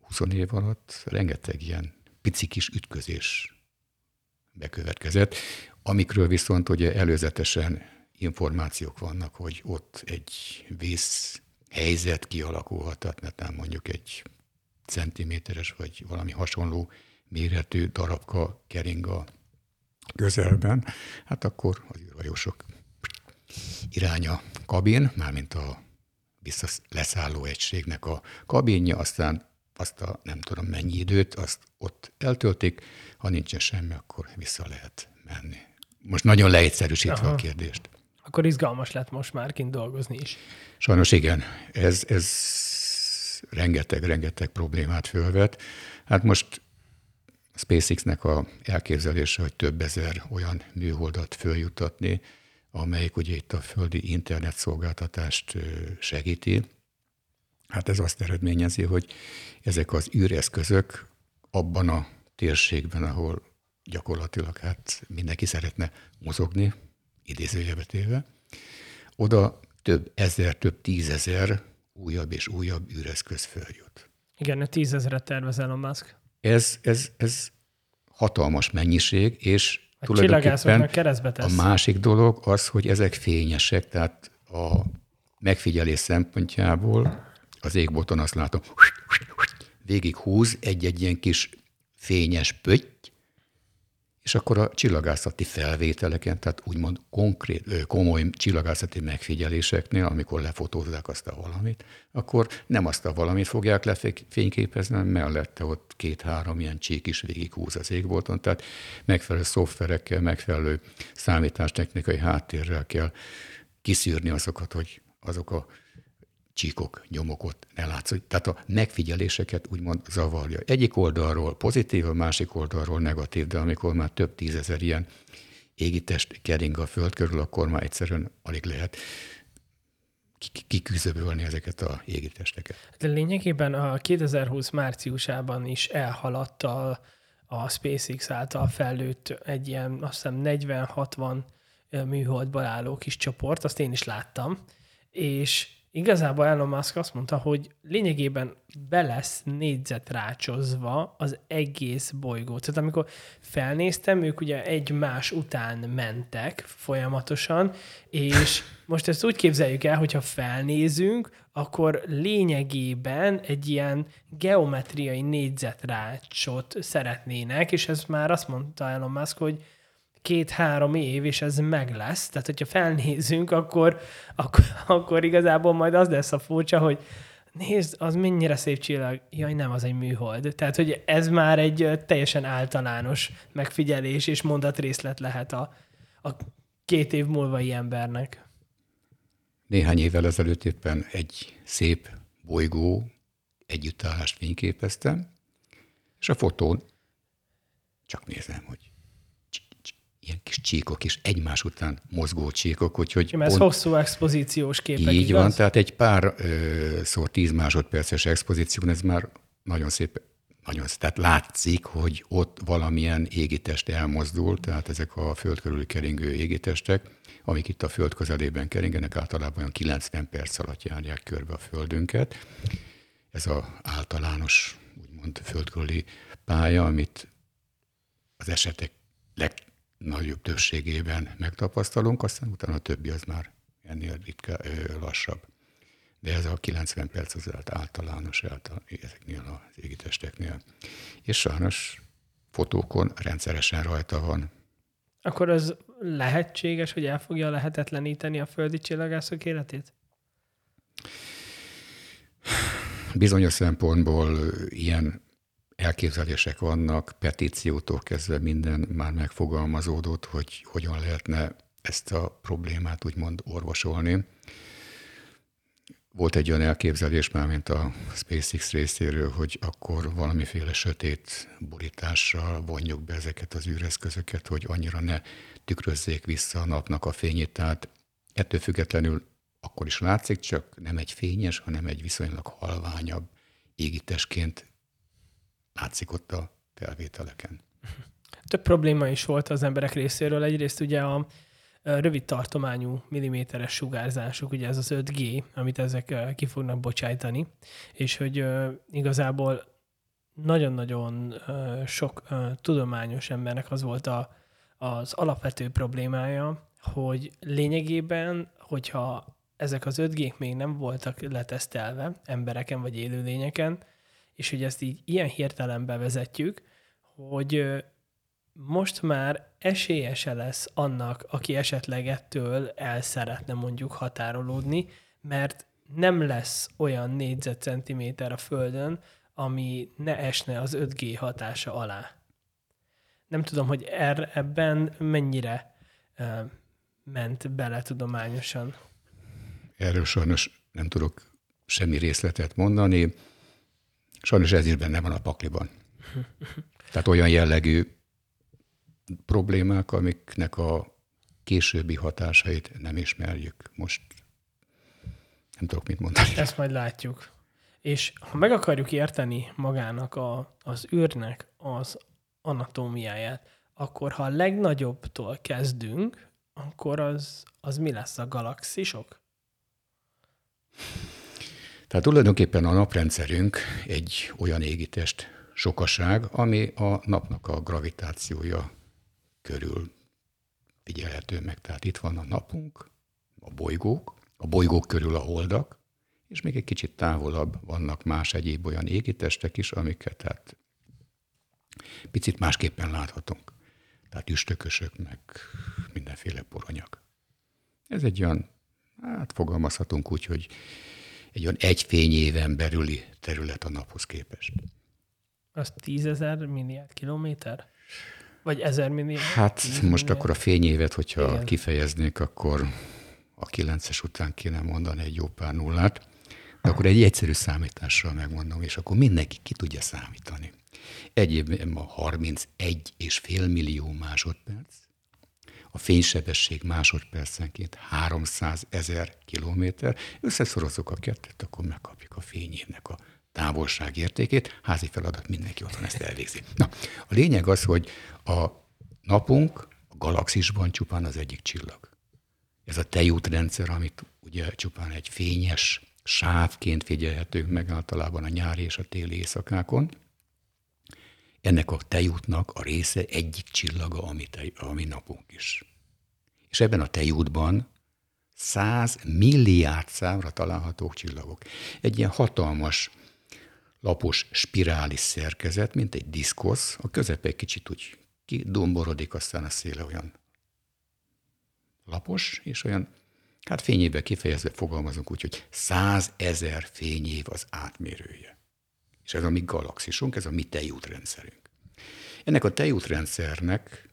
20 év alatt rengeteg ilyen pici kis ütközés bekövetkezett, amikről viszont ugye előzetesen információk vannak, hogy ott egy vész helyzet kialakulhat, tehát nem mondjuk egy centiméteres vagy valami hasonló méretű darabka kering a közelben, hát akkor az űrhajósok iránya kabin, mármint a leszálló egységnek a kabinja, aztán azt a nem tudom mennyi időt, azt ott eltöltik, ha nincsen semmi, akkor vissza lehet menni. Most nagyon leegyszerűsítve Aha. a kérdést. Akkor izgalmas lett most már kint dolgozni is. Sajnos igen, ez, ez rengeteg-rengeteg problémát fölvet. Hát most SpaceX-nek a elképzelése, hogy több ezer olyan műholdat följutatni, amelyik ugye itt a földi internet szolgáltatást segíti. Hát ez azt eredményezi, hogy ezek az űreszközök abban a térségben, ahol gyakorlatilag hát mindenki szeretne mozogni, idézőjebetéve, oda több ezer, több tízezer újabb és újabb űreszköz följut. Igen, tízezeret tervez Elon Musk. Ez, ez, ez hatalmas mennyiség, és a tulajdonképpen a másik dolog az, hogy ezek fényesek, tehát a megfigyelés szempontjából az égbolton azt látom, végig húz egy-egy ilyen kis fényes pötty, és akkor a csillagászati felvételeken, tehát úgymond konkrét, komoly csillagászati megfigyeléseknél, amikor lefotózzák azt a valamit, akkor nem azt a valamit fogják lefényképezni, hanem mellette ott két-három ilyen csík is végighúz az égbolton, tehát megfelelő szoftverekkel, megfelelő számítástechnikai háttérrel kell kiszűrni azokat, hogy azok a csíkok, nyomokot ne látszódj. Tehát a megfigyeléseket úgymond zavarja. Egyik oldalról pozitív, a másik oldalról negatív, de amikor már több tízezer ilyen égitest kering a föld körül, akkor már egyszerűen alig lehet kiküzöbölni ezeket a égitesteket. De lényegében a 2020 márciusában is elhaladt a, a SpaceX által fellőtt egy ilyen, azt hiszem 40-60 műholdból álló kis csoport, azt én is láttam, és igazából Elon Musk azt mondta, hogy lényegében be lesz négyzetrácsozva az egész bolygó. Tehát amikor felnéztem, ők ugye egymás után mentek folyamatosan, és most ezt úgy képzeljük el, hogyha felnézünk, akkor lényegében egy ilyen geometriai négyzetrácsot szeretnének, és ez már azt mondta Elon Musk, hogy két-három év, és ez meg lesz. Tehát, hogyha felnézünk, akkor, akkor, akkor igazából majd az lesz a furcsa, hogy nézd, az mennyire szép csillag. Jaj, nem, az egy műhold. Tehát, hogy ez már egy teljesen általános megfigyelés és mondatrészlet lehet a, a két év múlvai embernek. Néhány évvel ezelőtt éppen egy szép bolygó együttállást fényképeztem, és a fotón csak nézem, hogy ilyen kis csíkok és egymás után mozgó csíkok, úgyhogy... Ez pont, hosszú expozíciós képek, Így igaz? van, tehát egy pár ö, szor tíz másodperces expozíción ez már nagyon szép, nagyon szép, tehát látszik, hogy ott valamilyen égitest elmozdul, tehát ezek a föld körüli keringő égitestek, amik itt a föld közelében keringenek, általában olyan 90 perc alatt járják körbe a földünket. Ez az általános, úgymond földkörüli pálya, amit az esetek leg, nagyobb többségében megtapasztalunk, aztán utána a többi az már ennél ritka, lassabb. De ez a 90 perc az általános által, ezeknél az égitesteknél. És sajnos fotókon rendszeresen rajta van. Akkor az lehetséges, hogy el fogja lehetetleníteni a földi csillagászok életét? Bizonyos szempontból ilyen elképzelések vannak, petíciótól kezdve minden már megfogalmazódott, hogy hogyan lehetne ezt a problémát úgymond orvosolni. Volt egy olyan elképzelés már, mint a SpaceX részéről, hogy akkor valamiféle sötét borítással vonjuk be ezeket az űreszközöket, hogy annyira ne tükrözzék vissza a napnak a fényét. Tehát ettől függetlenül akkor is látszik, csak nem egy fényes, hanem egy viszonylag halványabb égitesként látszik ott a felvételeken. Több probléma is volt az emberek részéről. Egyrészt ugye a rövid tartományú milliméteres sugárzások, ugye ez az 5G, amit ezek ki fognak bocsájtani, és hogy igazából nagyon-nagyon sok tudományos embernek az volt a, az alapvető problémája, hogy lényegében, hogyha ezek az 5 g még nem voltak letesztelve embereken vagy élőlényeken, és hogy ezt így ilyen hirtelen bevezetjük, hogy most már esélyese lesz annak, aki esetleg ettől el szeretne mondjuk határolódni, mert nem lesz olyan négyzetcentiméter a Földön, ami ne esne az 5G hatása alá. Nem tudom, hogy er, ebben mennyire uh, ment bele tudományosan. Erről sajnos nem tudok semmi részletet mondani. Sajnos ez is benne van a pakliban. Tehát olyan jellegű problémák, amiknek a későbbi hatásait nem ismerjük. Most nem tudok mit mondani. Ezt majd látjuk. És ha meg akarjuk érteni magának a, az űrnek az anatómiáját, akkor ha a legnagyobbtól kezdünk, akkor az, az mi lesz a galaxisok? Tehát tulajdonképpen a naprendszerünk egy olyan égitest sokaság, ami a napnak a gravitációja körül figyelhető meg. Tehát itt van a napunk, a bolygók, a bolygók körül a holdak, és még egy kicsit távolabb vannak más egyéb olyan égitestek is, amiket tehát picit másképpen láthatunk. Tehát üstökösök, meg mindenféle poronyak. Ez egy olyan, hát fogalmazhatunk úgy, hogy egy olyan egy fényéven belüli terület a naphoz képest. Az tízezer milliárd kilométer? Vagy ezer milliárd? Hát most milliárd? akkor a fényévet, hogyha Igen. kifejeznék, akkor a kilences után kéne mondani egy jó pár nullát, de akkor egy egyszerű számítással megmondom, és akkor mindenki ki tudja számítani. Egy évben a 31 és fél millió másodperc, a fénysebesség másodpercenként 300 ezer kilométer, összeszorozzuk a kettőt, akkor megkapjuk a fényévnek a távolság értékét, házi feladat mindenki otthon ezt elvégzi. Na, a lényeg az, hogy a napunk a galaxisban csupán az egyik csillag. Ez a tejútrendszer, amit ugye csupán egy fényes sávként figyelhetünk meg általában a nyári és a téli éjszakákon. Ennek a tejútnak a része egyik csillaga, ami, tej, ami napunk is. És ebben a tejútban 100 milliárd számra találhatók csillagok. Egy ilyen hatalmas lapos spirális szerkezet, mint egy diszkosz, a közepe egy kicsit úgy kidomborodik, aztán a széle olyan lapos, és olyan, hát fényével kifejezve fogalmazunk úgy, hogy százezer fényév az átmérője. És ez a mi galaxisunk, ez a mi tejútrendszerünk. Ennek a tejútrendszernek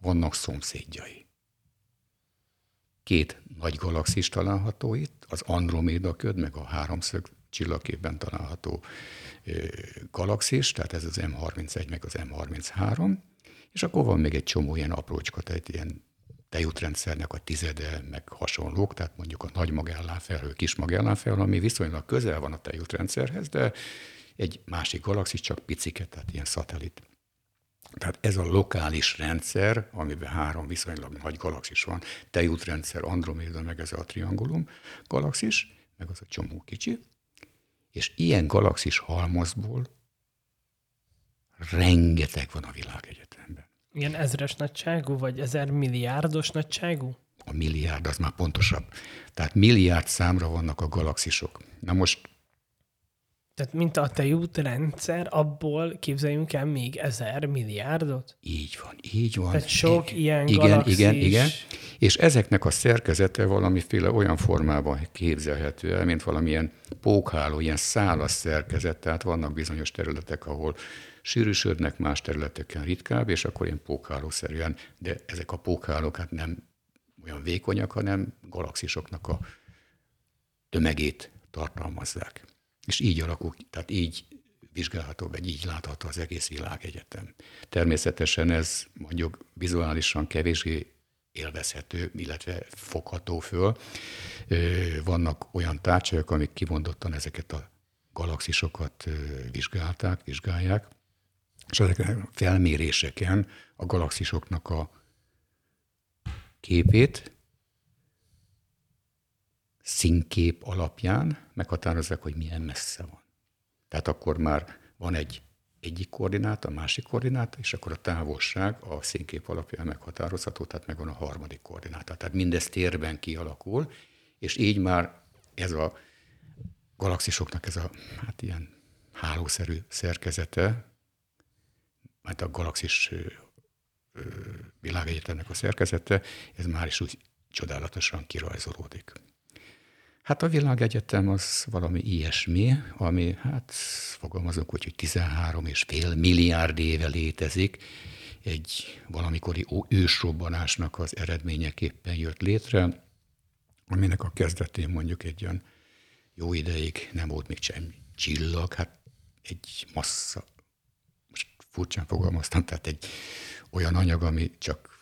vannak szomszédjai. Két nagy galaxis található itt, az Androméda köd, meg a háromszög csillagképben található galaxis, tehát ez az M31 meg az M33, és akkor van még egy csomó ilyen aprócska, tehát ilyen tejútrendszernek a tizede, meg hasonlók, tehát mondjuk a nagy Magellánfelhő, kis Magellánfelhő, ami viszonylag közel van a tejútrendszerhez, de egy másik galaxis csak piciket, tehát ilyen szatellit. Tehát ez a lokális rendszer, amiben három viszonylag nagy galaxis van, tejútrendszer, Androméda, meg ez a triangulum galaxis, meg az a csomó kicsi, és ilyen galaxis halmazból rengeteg van a világegyetemben. Ilyen ezres nagyságú, vagy ezer milliárdos nagyságú? A milliárd az már pontosabb. Tehát milliárd számra vannak a galaxisok. Na most tehát mint a tejútrendszer, abból képzeljünk el még ezer milliárdot? Így van, így van. Tehát sok ilyen igen, galaxis. Igen, igen, És ezeknek a szerkezete valamiféle olyan formában képzelhető el, mint valamilyen pókháló, ilyen szálas szerkezet, tehát vannak bizonyos területek, ahol sűrűsödnek, más területeken ritkább, és akkor ilyen pókhálószerűen, de ezek a pókhálók hát nem olyan vékonyak, hanem galaxisoknak a tömegét tartalmazzák. És így alakul, tehát így vizsgálható, vagy így látható az egész világegyetem. Természetesen ez mondjuk vizuálisan kevésbé élvezhető, illetve fogható föl. Vannak olyan tárcsajok, amik kimondottan ezeket a galaxisokat vizsgálták, vizsgálják, és ezeken a felméréseken a galaxisoknak a képét színkép alapján meghatározzák, hogy milyen messze van. Tehát akkor már van egy egyik koordináta, másik koordináta, és akkor a távolság a színkép alapján meghatározható, tehát megvan a harmadik koordináta. Tehát mindez térben kialakul, és így már ez a galaxisoknak ez a hát ilyen hálószerű szerkezete, mert a galaxis világegyetemnek a szerkezete, ez már is úgy csodálatosan kirajzolódik. Hát a világegyetem az valami ilyesmi, ami, hát fogalmazunk úgy, hogy 13 és fél milliárd éve létezik, egy valamikori ősrobbanásnak az eredményeképpen jött létre, aminek a kezdetén mondjuk egy olyan jó ideig nem volt még semmi csillag, hát egy massza, most furcsán fogalmaztam, tehát egy olyan anyag, ami csak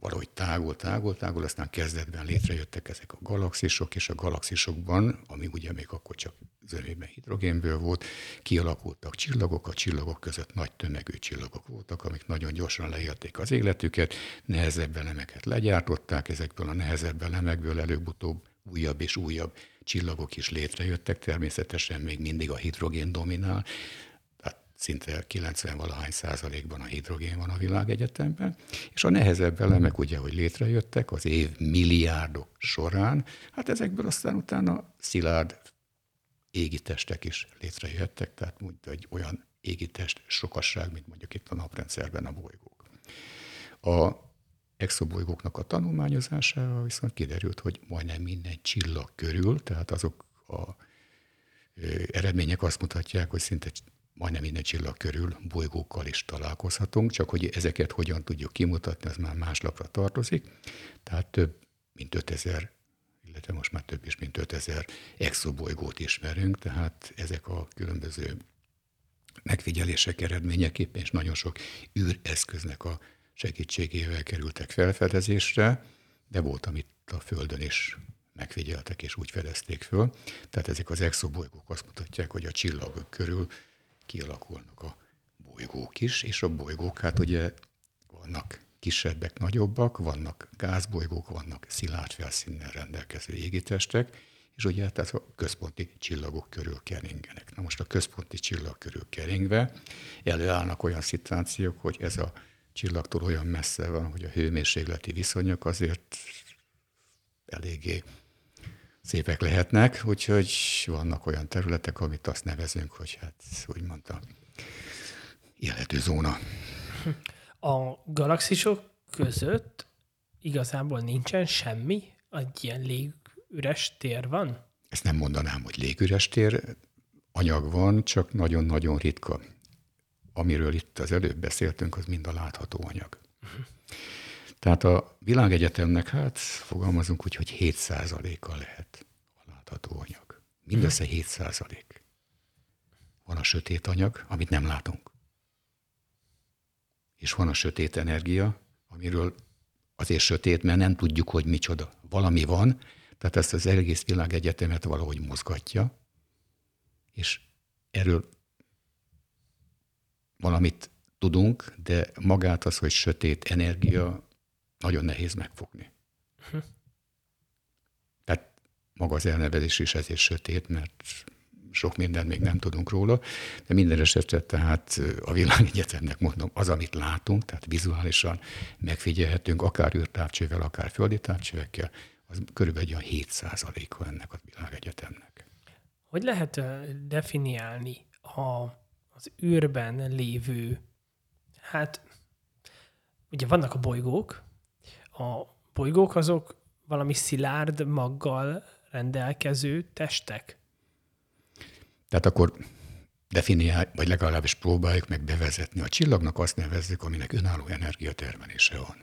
valahogy tágul, tágul, tágul, aztán kezdetben létrejöttek ezek a galaxisok, és a galaxisokban, ami ugye még akkor csak zömében hidrogénből volt, kialakultak csillagok, a csillagok között nagy tömegű csillagok voltak, amik nagyon gyorsan leélték az életüket, nehezebb elemeket legyártották, ezekből a nehezebb elemekből előbb-utóbb újabb és újabb csillagok is létrejöttek, természetesen még mindig a hidrogén dominál, szinte 90-valahány százalékban a hidrogén van a világegyetemben, és a nehezebb elemek ugye, hogy létrejöttek az év milliárdok során, hát ezekből aztán utána szilárd égi testek is létrejöttek, tehát mondjuk egy olyan égi test sokasság, mint mondjuk itt a naprendszerben a bolygók. A exobolygóknak a tanulmányozására viszont kiderült, hogy majdnem minden csillag körül, tehát azok a eredmények azt mutatják, hogy szinte majdnem minden csillag körül bolygókkal is találkozhatunk, csak hogy ezeket hogyan tudjuk kimutatni, az már más lapra tartozik. Tehát több mint 5000, illetve most már több is mint 5000 exobolygót ismerünk, tehát ezek a különböző megfigyelések eredményeképpen és nagyon sok űreszköznek a segítségével kerültek felfedezésre, de volt, amit a Földön is megfigyeltek és úgy fedezték föl. Tehát ezek az exobolygók azt mutatják, hogy a csillagok körül kialakulnak a bolygók is, és a bolygók hát ugye vannak kisebbek, nagyobbak, vannak gázbolygók, vannak szilárd felszínnel rendelkező égitestek, és ugye hát ez a központi csillagok körül keringenek. Na most a központi csillag körül keringve előállnak olyan szituációk, hogy ez a csillagtól olyan messze van, hogy a hőmérsékleti viszonyok azért eléggé szépek lehetnek, úgyhogy vannak olyan területek, amit azt nevezünk, hogy hát úgy mondta, életű zóna. A galaxisok között igazából nincsen semmi? Egy ilyen légüres tér van? Ezt nem mondanám, hogy légüres tér, anyag van, csak nagyon-nagyon ritka. Amiről itt az előbb beszéltünk, az mind a látható anyag. Uh-huh. Tehát a világegyetemnek, hát fogalmazunk úgy, hogy 7%-a lehet a látható anyag. Mindössze 7%. Van a sötét anyag, amit nem látunk. És van a sötét energia, amiről azért sötét, mert nem tudjuk, hogy micsoda. Valami van, tehát ezt az egész világegyetemet valahogy mozgatja, és erről valamit tudunk, de magát az, hogy sötét energia, nagyon nehéz megfogni. Hm. Tehát maga az elnevezés is ezért sötét, mert sok mindent még nem tudunk róla, de minden esetre tehát a világegyetemnek mondom, az, amit látunk, tehát vizuálisan megfigyelhetünk, akár űrtávcsővel, akár földi távcsövekkel, az körülbelül olyan 7 a ennek a világegyetemnek. Hogy lehet definiálni a, az űrben lévő, hát ugye vannak a bolygók, a bolygók azok valami szilárd maggal rendelkező testek? Tehát akkor definiál, vagy legalábbis próbáljuk meg bevezetni. A csillagnak azt nevezzük, aminek önálló energiatermelése van.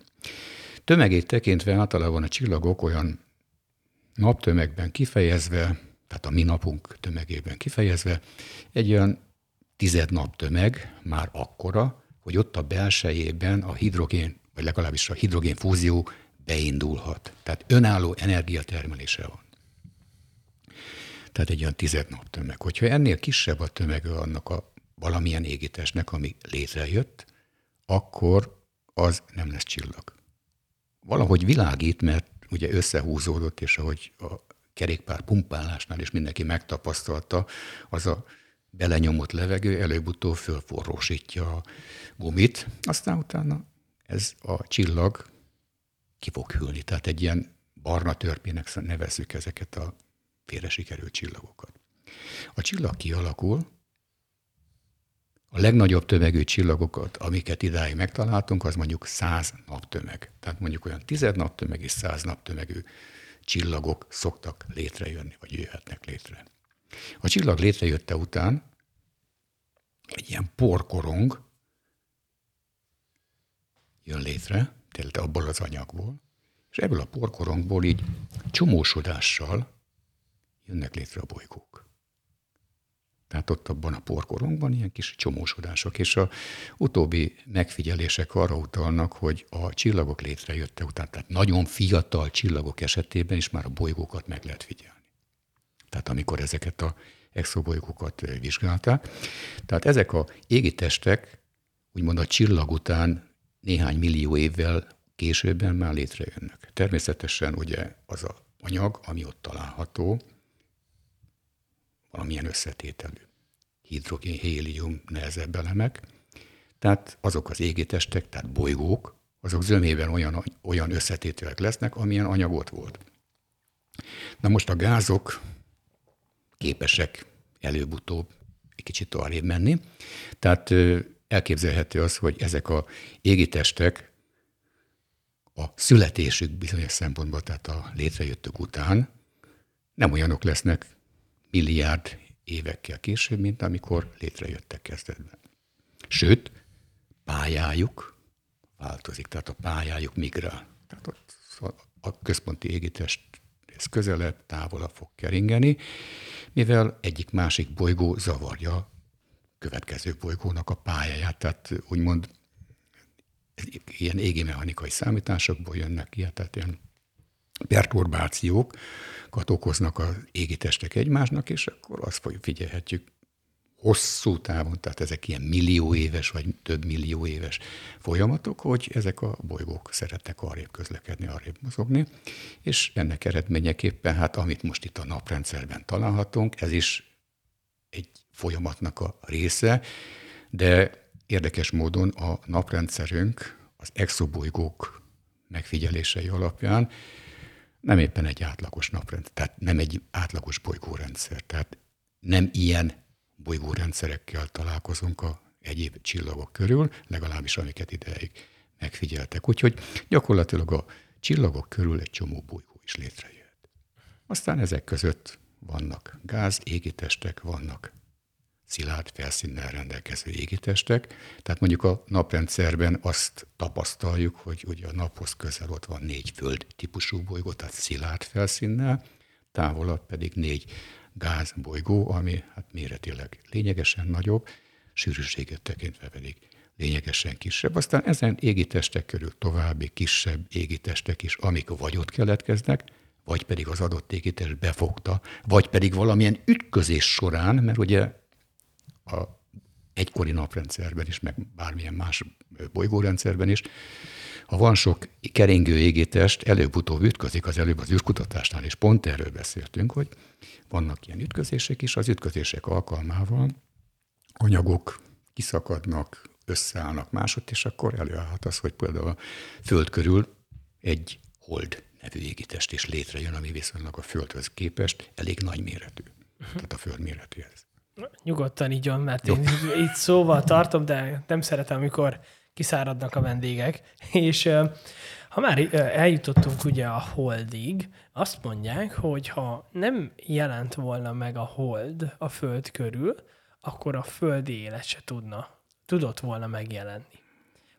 Tömegét tekintve általában a csillagok olyan naptömegben kifejezve, tehát a mi napunk tömegében kifejezve, egy olyan tized naptömeg már akkora, hogy ott a belsejében a hidrogén, vagy legalábbis a hidrogén fúzió beindulhat. Tehát önálló energiatermelése van. Tehát egy olyan tized naptömeg. Hogyha ennél kisebb a tömege annak a valamilyen égitestnek, ami létrejött, akkor az nem lesz csillag. Valahogy világít, mert ugye összehúzódott, és ahogy a kerékpár pumpálásnál is mindenki megtapasztalta, az a belenyomott levegő előbb-utóbb fölforrósítja a gumit, aztán utána ez a csillag ki fog hűlni. Tehát egy ilyen barna törpének nevezzük ezeket a félre sikerült csillagokat. A csillag kialakul, a legnagyobb tömegű csillagokat, amiket idáig megtaláltunk, az mondjuk 100 naptömeg. Tehát mondjuk olyan 10 naptömeg és 100 naptömegű csillagok szoktak létrejönni, vagy jöhetnek létre. A csillag létrejötte után egy ilyen porkorong jön létre, tehát abból az anyagból, és ebből a porkorongból így csomósodással jönnek létre a bolygók. Tehát ott abban a porkorongban ilyen kis csomósodások, és a utóbbi megfigyelések arra utalnak, hogy a csillagok létrejötte után, tehát nagyon fiatal csillagok esetében is már a bolygókat meg lehet figyelni. Tehát amikor ezeket a exobolygókat vizsgálták. Tehát ezek a égitestek, úgymond a csillag után néhány millió évvel későbben már létrejönnek. Természetesen ugye az a anyag, ami ott található, valamilyen összetételű. Hidrogén, hélium, nehezebb elemek. Tehát azok az égitestek, tehát bolygók, azok zömében olyan, olyan összetételek lesznek, amilyen anyagot volt. Na most a gázok képesek előbb-utóbb egy kicsit arrébb menni. Tehát elképzelhető az, hogy ezek a égitestek a születésük bizonyos szempontból, tehát a létrejöttük után nem olyanok lesznek, milliárd évekkel később, mint amikor létrejöttek kezdetben. Sőt, pályájuk változik, tehát a pályájuk migrál. Tehát ott a központi égitest ez közelebb, távolabb fog keringeni, mivel egyik-másik bolygó zavarja következő bolygónak a pályáját. Tehát úgymond ilyen égi mechanikai számításokból jönnek ilyen, tehát ilyen perturbációkat okoznak az égitestek egymásnak, és akkor azt figyelhetjük hosszú távon, tehát ezek ilyen millió éves vagy több millió éves folyamatok, hogy ezek a bolygók szeretnek arrébb közlekedni, arrébb mozogni, és ennek eredményeképpen, hát amit most itt a naprendszerben találhatunk, ez is egy folyamatnak a része, de érdekes módon a naprendszerünk az exobolygók megfigyelései alapján nem éppen egy átlagos naprend, tehát nem egy átlagos bolygórendszer. Tehát nem ilyen bolygórendszerekkel találkozunk a egyéb csillagok körül, legalábbis amiket ideig megfigyeltek. Úgyhogy gyakorlatilag a csillagok körül egy csomó bolygó is létrejött. Aztán ezek között vannak gáz, égitestek, vannak szilárd felszínnel rendelkező égitestek. Tehát mondjuk a naprendszerben azt tapasztaljuk, hogy ugye a naphoz közel ott van négy föld típusú bolygó, tehát szilárd felszínnel, távolabb pedig négy gázbolygó, ami hát méretileg lényegesen nagyobb, sűrűséget tekintve pedig lényegesen kisebb. Aztán ezen égitestek körül további kisebb égitestek is, amik vagy ott keletkeznek, vagy pedig az adott égitest befogta, vagy pedig valamilyen ütközés során, mert ugye a egykori naprendszerben is, meg bármilyen más bolygórendszerben is, ha van sok keringő égétest, előbb-utóbb ütközik, az előbb az űrkutatásnál, és pont erről beszéltünk, hogy vannak ilyen ütközések is, az ütközések alkalmával anyagok kiszakadnak, összeállnak másod, és akkor előállhat az, hogy például a Föld körül egy hold nevű égitest is létrejön, ami viszonylag a Földhöz képest elég nagy méretű. Tehát a Föld méretéhez. Nyugodtan így van, mert én itt szóval tartom, de nem szeretem, amikor kiszáradnak a vendégek. És ha már eljutottunk ugye a holdig, azt mondják, hogy ha nem jelent volna meg a hold a föld körül, akkor a földi élet se tudna, tudott volna megjelenni.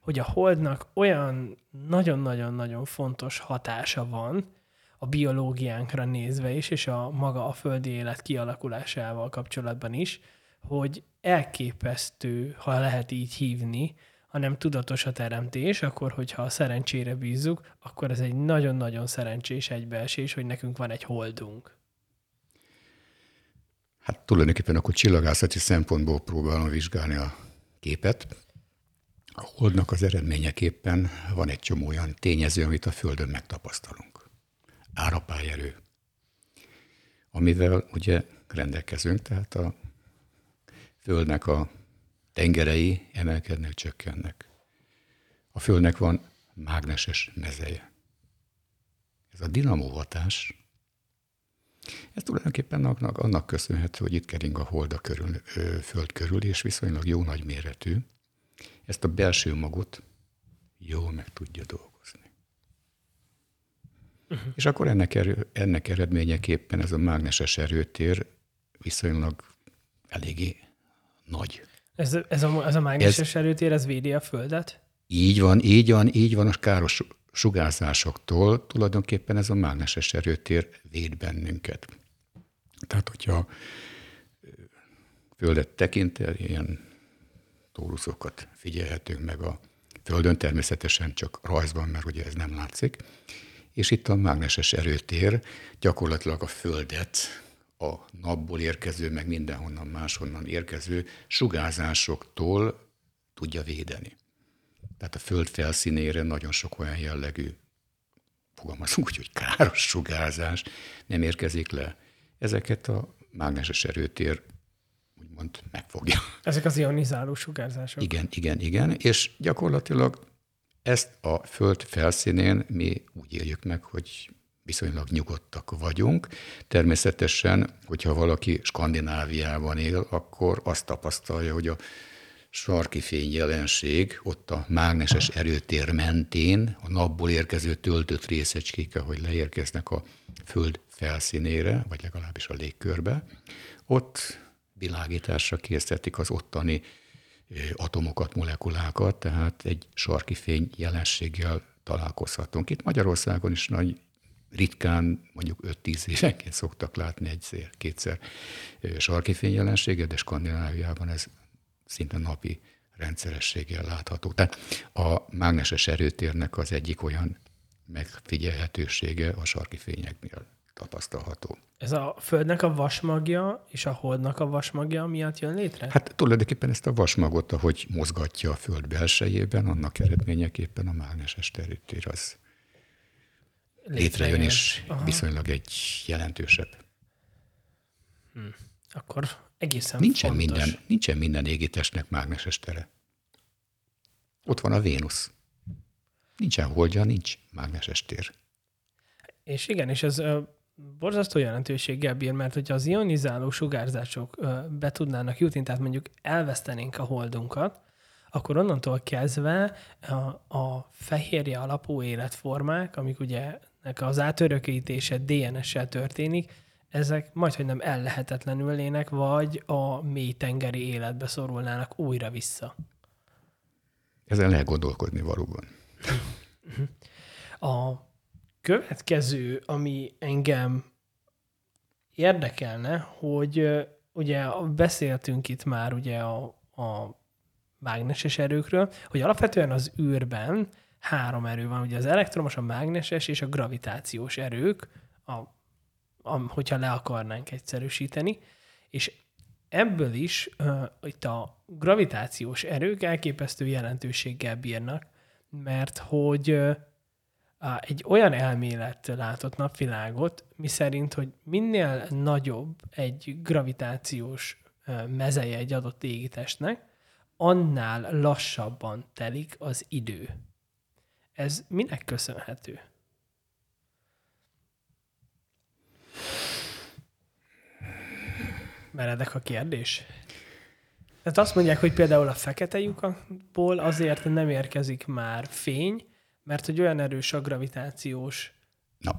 hogy a holdnak olyan nagyon-nagyon-nagyon fontos hatása van a biológiánkra nézve is, és a maga a földi élet kialakulásával kapcsolatban is, hogy elképesztő, ha lehet így hívni, hanem tudatos a teremtés, akkor hogyha a szerencsére bízzuk, akkor ez egy nagyon-nagyon szerencsés egybeesés, hogy nekünk van egy holdunk. Hát tulajdonképpen akkor csillagászati szempontból próbálom vizsgálni a képet. A holdnak az eredményeképpen van egy csomó olyan tényező, amit a Földön megtapasztalunk. Árapályerő, amivel ugye rendelkezünk, tehát a Földnek a tengerei emelkednek, csökkennek. A Földnek van mágneses mezeje. Ez a dinamóhatás, ez tulajdonképpen annak, annak köszönhető, hogy itt kering a hold a körül, ö, Föld körül, és viszonylag jó nagy méretű. Ezt a belső magot jól meg tudja dolgozni. Uh-huh. És akkor ennek, erő, ennek eredményeképpen ez a mágneses erőtér viszonylag eléggé nagy. Ez, ez, a, ez a mágneses ez, erőtér, ez védi a Földet? Így van, így van, így van, a káros sugárzásoktól tulajdonképpen ez a mágneses erőtér véd bennünket. Tehát, hogyha Földet tekintel, ilyen tóluszokat figyelhetünk meg a Földön, természetesen csak rajzban, mert ugye ez nem látszik. És itt a mágneses erőtér gyakorlatilag a Földet a napból érkező, meg mindenhonnan máshonnan érkező sugárzásoktól tudja védeni. Tehát a Föld felszínére nagyon sok olyan jellegű, fogalmazunk úgy, hogy káros sugárzás nem érkezik le. Ezeket a mágneses erőtér úgymond megfogja. Ezek az ionizáló sugárzások. Igen, igen, igen, és gyakorlatilag ezt a Föld felszínén mi úgy éljük meg, hogy viszonylag nyugodtak vagyunk. Természetesen, hogyha valaki Skandináviában él, akkor azt tapasztalja, hogy a sarki fény jelenség ott a mágneses erőtér mentén, a napból érkező töltött részecskék, ahogy leérkeznek a föld felszínére, vagy legalábbis a légkörbe, ott világításra készítik az ottani atomokat, molekulákat, tehát egy sarki fény jelenséggel találkozhatunk. Itt Magyarországon is nagy ritkán, mondjuk 5-10 évenként szoktak látni egyszer, kétszer sarki fényjelenséget, de Skandináviában ez szinte napi rendszerességgel látható. Tehát a mágneses erőtérnek az egyik olyan megfigyelhetősége a sarki fényeknél tapasztalható. Ez a Földnek a vasmagja és a Holdnak a vasmagja miatt jön létre? Hát tulajdonképpen ezt a vasmagot, ahogy mozgatja a Föld belsejében, annak eredményeképpen a mágneses terültér az létrejön, és Aha. viszonylag egy jelentősebb. Hm. Akkor egészen nincsen fontos. Minden, nincsen minden égitestnek mágneses tere. Ott van a Vénusz. Nincsen holdja, nincs mágneses tér. És igen, és ez borzasztó jelentőséggel bír, mert hogyha az ionizáló sugárzások be tudnának jutni, tehát mondjuk elvesztenénk a holdunkat, akkor onnantól kezdve a, a fehérje alapú életformák, amik ugye az átörökítése DNS-sel történik, ezek majdhogy nem ellehetetlenülnének, vagy a mély tengeri életbe szorulnának újra vissza. Ezen lehet gondolkodni valóban. A következő, ami engem érdekelne, hogy ugye beszéltünk itt már ugye a, a mágneses erőkről, hogy alapvetően az űrben három erő van, ugye az elektromos, a mágneses és a gravitációs erők, a, a, hogyha le akarnánk egyszerűsíteni, és ebből is uh, itt a gravitációs erők elképesztő jelentőséggel bírnak, mert hogy uh, egy olyan elmélet látott napvilágot, miszerint, hogy minél nagyobb egy gravitációs mezeje egy adott égitestnek, annál lassabban telik az idő. Ez minek köszönhető? Meredek a kérdés? Tehát azt mondják, hogy például a fekete lyukakból azért nem érkezik már fény, mert hogy olyan erős a gravitációs... Na,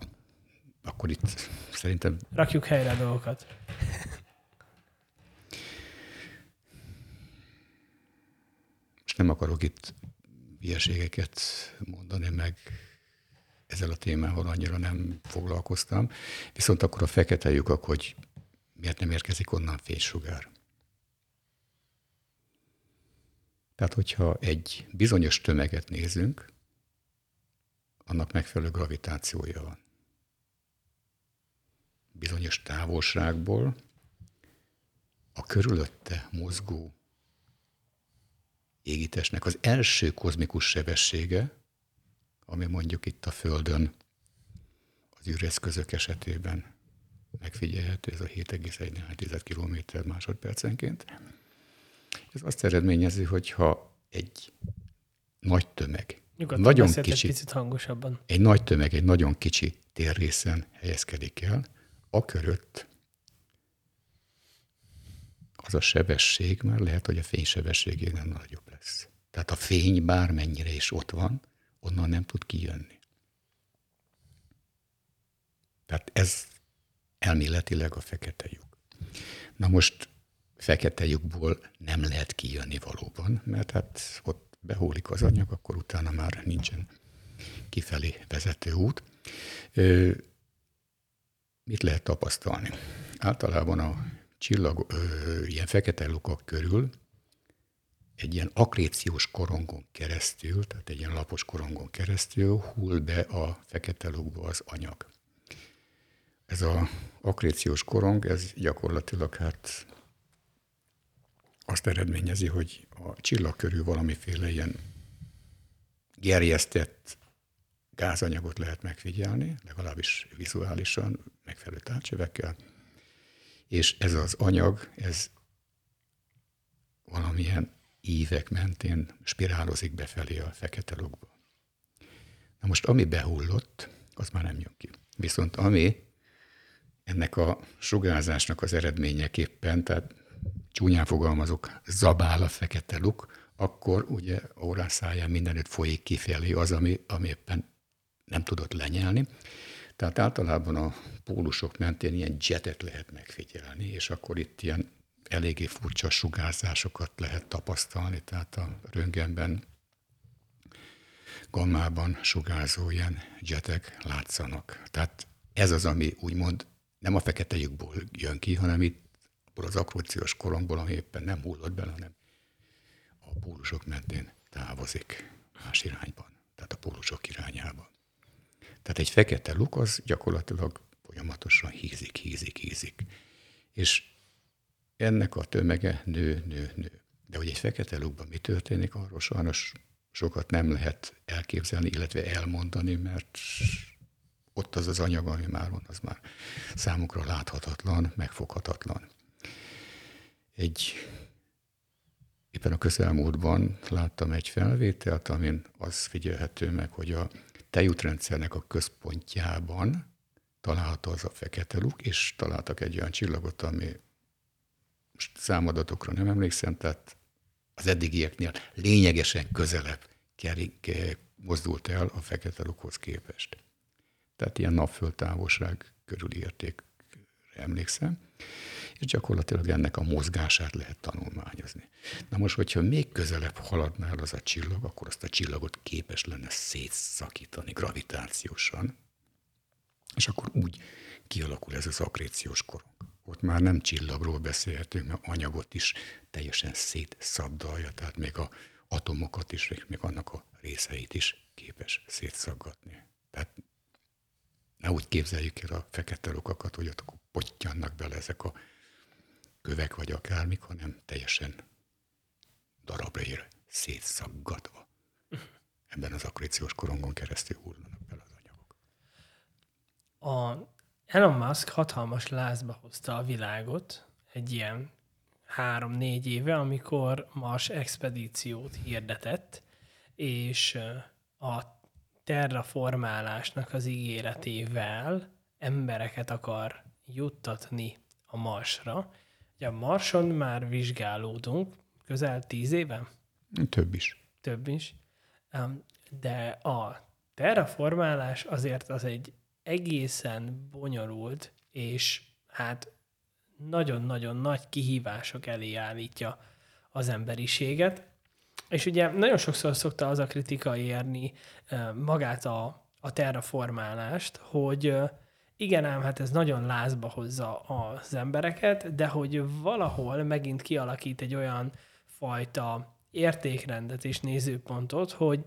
akkor itt szerintem... Rakjuk helyre a dolgokat. És nem akarok itt hülyeségeket mondani, meg ezzel a témával annyira nem foglalkoztam. Viszont akkor a fekete lyukak, hogy miért nem érkezik onnan fénysugár. Tehát, hogyha egy bizonyos tömeget nézünk, annak megfelelő gravitációja van. Bizonyos távolságból a körülötte mozgó égitestnek az első kozmikus sebessége, ami mondjuk itt a Földön az űreszközök esetében megfigyelhető, ez a 7,1 km másodpercenként. Ez azt eredményezi, hogy ha egy nagy tömeg, Nyugodtan nagyon kicsi, picit hangosabban. egy nagy tömeg egy nagyon kicsi térrészen helyezkedik el, a körött az a sebesség már lehet, hogy a fénysebességénél nagyobb lesz. Tehát a fény bármennyire is ott van, onnan nem tud kijönni. Tehát ez elméletileg a fekete lyuk. Na most fekete lyukból nem lehet kijönni valóban, mert hát ott behólik az anyag, akkor utána már nincsen kifelé vezető út. Mit lehet tapasztalni? Általában a csillag, ilyen fekete lukak körül egy ilyen akréciós korongon keresztül, tehát egy ilyen lapos korongon keresztül hull be a fekete lukba az anyag. Ez a akréciós korong, ez gyakorlatilag hát azt eredményezi, hogy a csillag körül valamiféle ilyen gerjesztett gázanyagot lehet megfigyelni, legalábbis vizuálisan, megfelelő tárcsövekkel, és ez az anyag, ez valamilyen ívek mentén spirálozik befelé a fekete lukba. Na most, ami behullott, az már nem jön ki. Viszont ami ennek a sugárzásnak az eredményeképpen, tehát csúnyán fogalmazok, zabál a fekete luk, akkor ugye órán száján mindenütt folyik kifelé az, ami, ami éppen nem tudott lenyelni. Tehát általában a pólusok mentén ilyen jetet lehet megfigyelni, és akkor itt ilyen eléggé furcsa sugárzásokat lehet tapasztalni, tehát a röntgenben gammában sugárzó ilyen jetek látszanak. Tehát ez az, ami úgymond nem a fekete lyukból jön ki, hanem itt abból az akróciós korongból, ami éppen nem hullott bele, hanem a pólusok mentén távozik más irányban, tehát a pólusok irányába. Tehát egy fekete luk az gyakorlatilag folyamatosan hízik, hízik, hízik. És ennek a tömege nő, nő, nő. De hogy egy fekete lukban mi történik, arról sajnos sokat nem lehet elképzelni, illetve elmondani, mert ott az az anyag, ami már van, az már számukra láthatatlan, megfoghatatlan. Egy éppen a közelmúltban láttam egy felvételt, amin az figyelhető meg, hogy a tejútrendszernek a központjában található az a fekete luk, és találtak egy olyan csillagot, ami most számadatokra nem emlékszem, tehát az eddigieknél lényegesen közelebb kerik, mozdult el a fekete lukhoz képest. Tehát ilyen napföld távolság körüli értékre emlékszem, és gyakorlatilag ennek a mozgását lehet tanulmányozni. Na most, hogyha még közelebb haladna el az a csillag, akkor azt a csillagot képes lenne szétszakítani gravitációsan, és akkor úgy kialakul ez az akréciós korong. Ott már nem csillagról beszélhetünk, mert anyagot is teljesen szétszabdalja, tehát még a atomokat is, még annak a részeit is képes szétszaggatni. Tehát ne úgy képzeljük el a fekete lukakat, hogy ott pottyannak bele ezek a kövek vagy akármik, hanem teljesen darabra ér, szétszaggatva. Ebben az akréciós korongon keresztül hullanak bele az anyagok. A Elon Musk hatalmas lázba hozta a világot egy ilyen három-négy éve, amikor Mars expedíciót hirdetett, és a terraformálásnak az ígéretével embereket akar juttatni a Marsra. Ugye a Marson már vizsgálódunk, közel tíz éve? Több is. Több is. De a terraformálás azért az egy egészen bonyolult, és hát nagyon-nagyon nagy kihívások elé állítja az emberiséget. És ugye nagyon sokszor szokta az a kritika érni magát a, a terraformálást, hogy igen ám, hát ez nagyon lázba hozza az embereket, de hogy valahol megint kialakít egy olyan fajta értékrendet és nézőpontot, hogy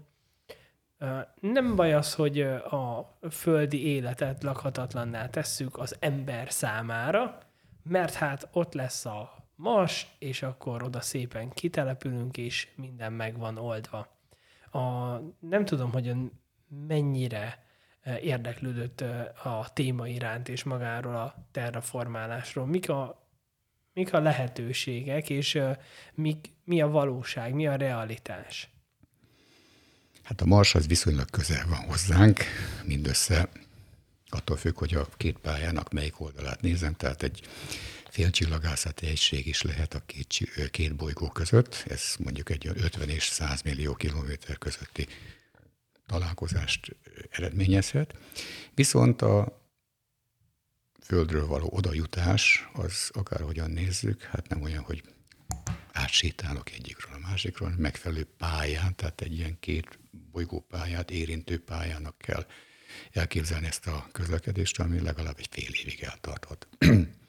nem baj az, hogy a földi életet lakhatatlanná tesszük az ember számára, mert hát ott lesz a Mars, és akkor oda szépen kitelepülünk, és minden meg van oldva. A, nem tudom, hogy mennyire érdeklődött a téma iránt és magáról a terraformálásról. Mik a, mik a lehetőségek, és mik, mi a valóság, mi a realitás? Hát a Mars az viszonylag közel van hozzánk, mindössze attól függ, hogy a két pályának melyik oldalát nézem, tehát egy félcsillagászati egység is lehet a két, két bolygó között, ez mondjuk egy 50 és 100 millió kilométer közötti találkozást eredményezhet. Viszont a Földről való odajutás, az akárhogyan nézzük, hát nem olyan, hogy átsétálok egyikről a másikról, megfelelő pályán, tehát egy ilyen két bolygópályát érintő pályának kell elképzelni ezt a közlekedést, ami legalább egy fél évig eltarthat.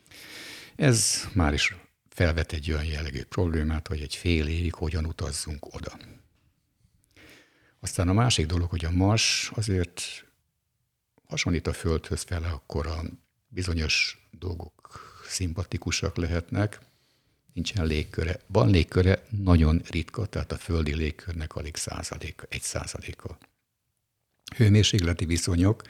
Ez már is felvet egy olyan jellegű problémát, hogy egy fél évig hogyan utazzunk oda. Aztán a másik dolog, hogy a Mars azért hasonlít a Földhöz fele, akkor a bizonyos dolgok szimpatikusak lehetnek, nincsen légköre. Van légköre, nagyon ritka, tehát a földi légkörnek alig százaléka, egy százaléka. Hőmérsékleti viszonyok,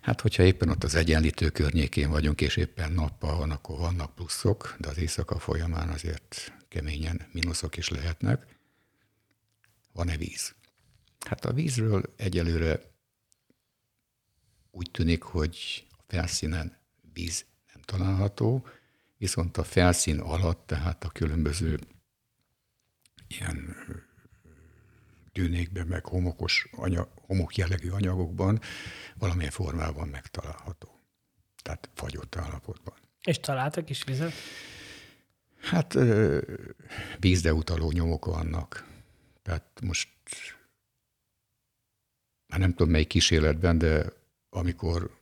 hát hogyha éppen ott az egyenlítő környékén vagyunk, és éppen nappal van, akkor vannak pluszok, de az éjszaka folyamán azért keményen mínuszok is lehetnek. Van-e víz? Hát a vízről egyelőre úgy tűnik, hogy a felszínen víz nem található, viszont a felszín alatt, tehát a különböző ilyen dűnékben, meg homokos anyag, homok jellegű anyagokban valamilyen formában megtalálható. Tehát fagyott állapotban. És találtak is vizet? Hát vízde utaló nyomok vannak. Tehát most hát nem tudom melyik kísérletben, de amikor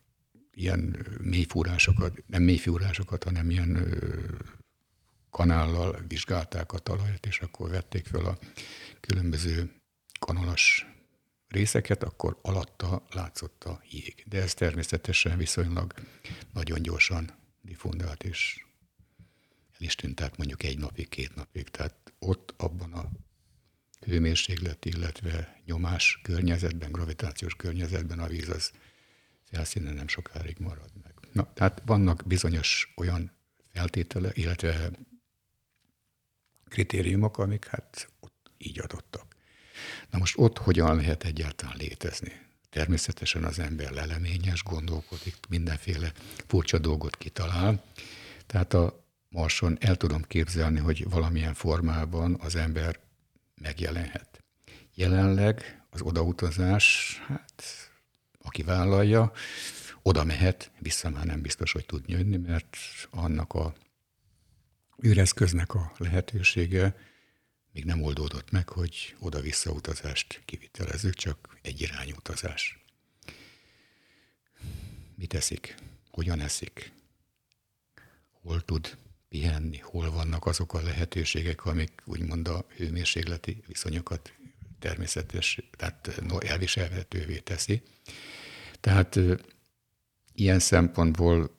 ilyen mélyfúrásokat, nem mélyfúrásokat, hanem ilyen kanállal vizsgálták a talajt, és akkor vették fel a különböző kanolas részeket, akkor alatta látszott a jég. De ez természetesen viszonylag nagyon gyorsan diffundált, és el is tűnt át mondjuk egy napig, két napig. Tehát ott abban a hőmérséklet, illetve nyomás környezetben, gravitációs környezetben a víz az felszínen nem sokáig marad meg. Na, tehát vannak bizonyos olyan feltétele, illetve kritériumok, amik hát ott így adottak. Na most ott hogyan lehet egyáltalán létezni? Természetesen az ember leleményes, gondolkodik, mindenféle furcsa dolgot kitalál. Tehát a Marson el tudom képzelni, hogy valamilyen formában az ember megjelenhet. Jelenleg az odautazás, hát aki vállalja, oda mehet, vissza már nem biztos, hogy tud jönni, mert annak a űreszköznek a lehetősége még nem oldódott meg, hogy oda-vissza utazást kivitelezzük, csak egy irányú utazás. Mit eszik? Hogyan eszik? Hol tud pihenni? Hol vannak azok a lehetőségek, amik úgymond a hőmérsékleti viszonyokat természetes, tehát elviselhetővé teszi. Tehát ilyen szempontból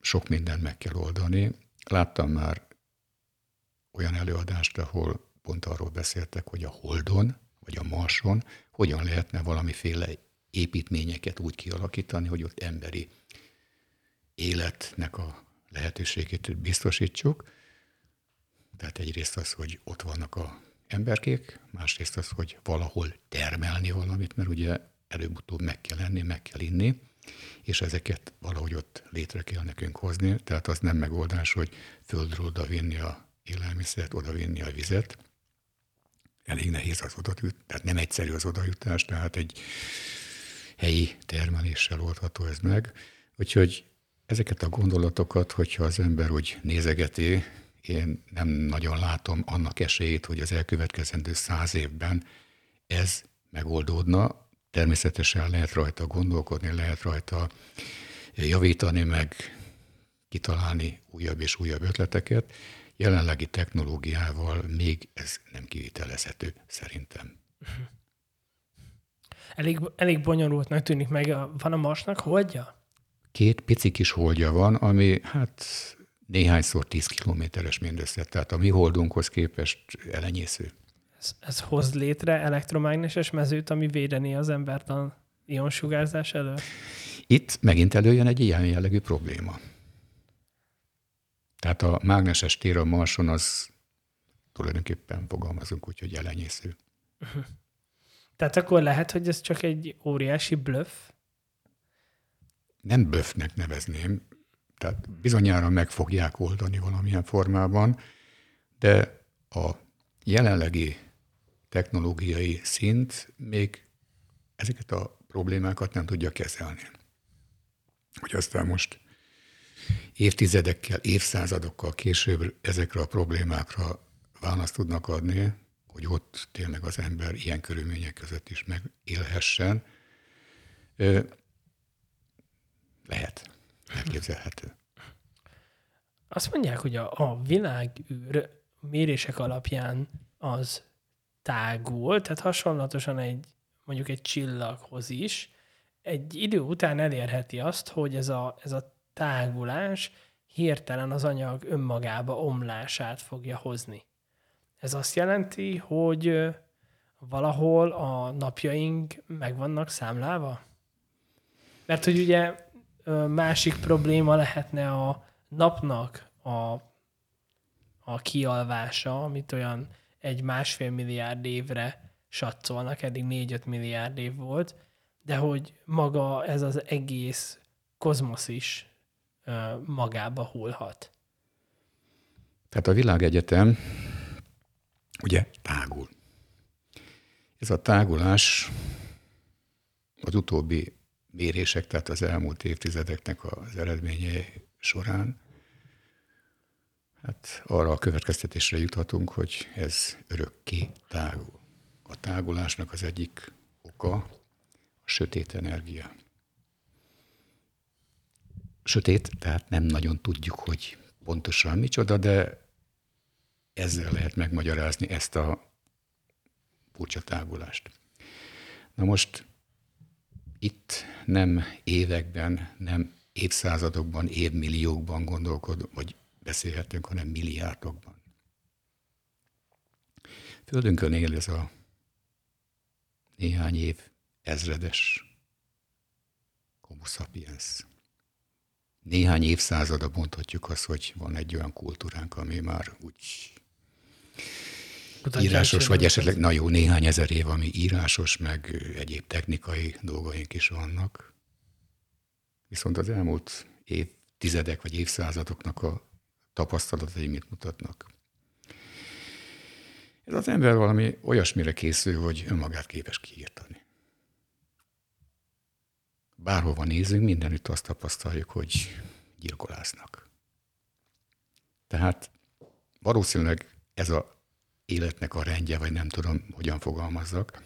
sok mindent meg kell oldani. Láttam már olyan előadást, ahol pont arról beszéltek, hogy a Holdon, vagy a Marson hogyan lehetne valamiféle építményeket úgy kialakítani, hogy ott emberi életnek a lehetőségét biztosítsuk. Tehát egyrészt az, hogy ott vannak a emberkék, másrészt az, hogy valahol termelni valamit, mert ugye előbb-utóbb meg kell lenni, meg kell inni, és ezeket valahogy ott létre kell nekünk hozni. Tehát az nem megoldás, hogy földről oda vinni a élelmiszert, oda vinni a vizet. Elég nehéz az odatjut, tehát nem egyszerű az odajutás, tehát egy helyi termeléssel oldható ez meg. Úgyhogy ezeket a gondolatokat, hogyha az ember úgy nézegeti, én nem nagyon látom annak esélyét, hogy az elkövetkezendő száz évben ez megoldódna. Természetesen lehet rajta gondolkodni, lehet rajta javítani, meg kitalálni újabb és újabb ötleteket. Jelenlegi technológiával még ez nem kivitelezhető, szerintem. Elég, elég bonyolultnak tűnik meg. Van a Marsnak holdja? Két pici kis holdja van, ami hát néhányszor 10 kilométeres mindössze, tehát a mi holdunkhoz képest elenyésző. Ez, ez hoz létre elektromágneses mezőt, ami védeni az embert a ionsugárzás elől? Itt megint előjön egy ilyen jellegű probléma. Tehát a mágneses tér a Marson az tulajdonképpen fogalmazunk úgy, hogy elenyésző. Uh-huh. Tehát akkor lehet, hogy ez csak egy óriási bluff? Nem bluffnek nevezném, tehát bizonyára meg fogják oldani valamilyen formában, de a jelenlegi technológiai szint még ezeket a problémákat nem tudja kezelni. Hogy aztán most évtizedekkel, évszázadokkal később ezekre a problémákra választ tudnak adni, hogy ott tényleg az ember ilyen körülmények között is megélhessen. Lehet. Elképzelhető. Azt mondják, hogy a, a világűr mérések alapján az tágul, tehát hasonlatosan egy mondjuk egy csillaghoz is, egy idő után elérheti azt, hogy ez a, ez a tágulás hirtelen az anyag önmagába omlását fogja hozni. Ez azt jelenti, hogy valahol a napjaink meg vannak számlálva? Mert hogy ugye másik probléma lehetne a napnak a, a kialvása, amit olyan egy másfél milliárd évre satszolnak, eddig 4-5 milliárd év volt, de hogy maga ez az egész kozmosz is magába hullhat. Tehát a világegyetem ugye tágul. Ez a tágulás az utóbbi mérések, tehát az elmúlt évtizedeknek az eredményei során, hát arra a következtetésre juthatunk, hogy ez örökké tágul. A tágulásnak az egyik oka a sötét energia. Sötét, tehát nem nagyon tudjuk, hogy pontosan micsoda, de ezzel lehet megmagyarázni ezt a furcsa tágulást. Na most itt nem években, nem évszázadokban, évmilliókban gondolkod, vagy beszélhetünk, hanem milliárdokban. Földünkön él ez a néhány év ezredes homo sapiens. Néhány évszázada mondhatjuk azt, hogy van egy olyan kultúránk, ami már úgy írásos, vagy esetleg, na jó, néhány ezer év, ami írásos, meg egyéb technikai dolgaink is vannak. Viszont az elmúlt évtizedek vagy évszázadoknak a tapasztalatai mit mutatnak? Ez az ember valami olyasmire készül, hogy önmagát képes kiírtani. Bárhova nézünk, mindenütt azt tapasztaljuk, hogy gyilkolásznak. Tehát valószínűleg ez a életnek a rendje, vagy nem tudom, hogyan fogalmazzak.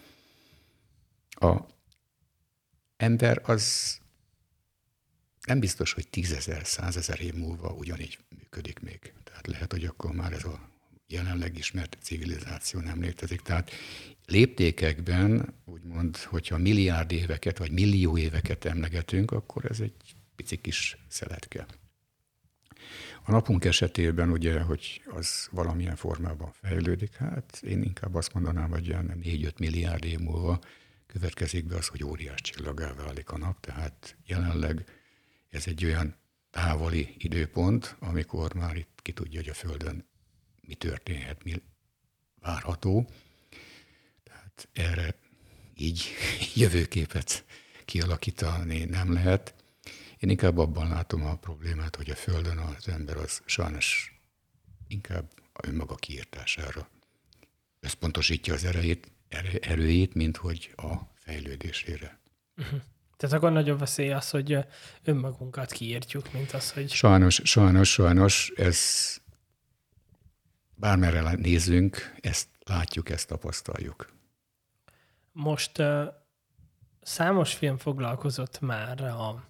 A ember az nem biztos, hogy tízezer, százezer év múlva ugyanígy működik még. Tehát lehet, hogy akkor már ez a jelenleg ismert civilizáció nem létezik. Tehát léptékekben, úgymond, hogyha milliárd éveket, vagy millió éveket emlegetünk, akkor ez egy pici kis szeletke. A napunk esetében ugye, hogy az valamilyen formában fejlődik, hát én inkább azt mondanám, hogy ilyen 4-5 milliárd év múlva következik be az, hogy óriás csillagá válik a nap, tehát jelenleg ez egy olyan távoli időpont, amikor már itt ki tudja, hogy a Földön mi történhet, mi várható. Erre így jövőképet kialakítani nem lehet. Én inkább abban látom a problémát, hogy a Földön az ember az sajnos inkább a önmaga kiírtására összpontosítja az erejét, erőjét, mint hogy a fejlődésére. Uh-huh. Tehát akkor nagyobb veszély az, hogy önmagunkat kiírtjuk, mint az, hogy... Sajnos, sajnos, sajnos ez bármerre nézzünk, ezt látjuk, ezt tapasztaljuk. Most uh, számos film foglalkozott már a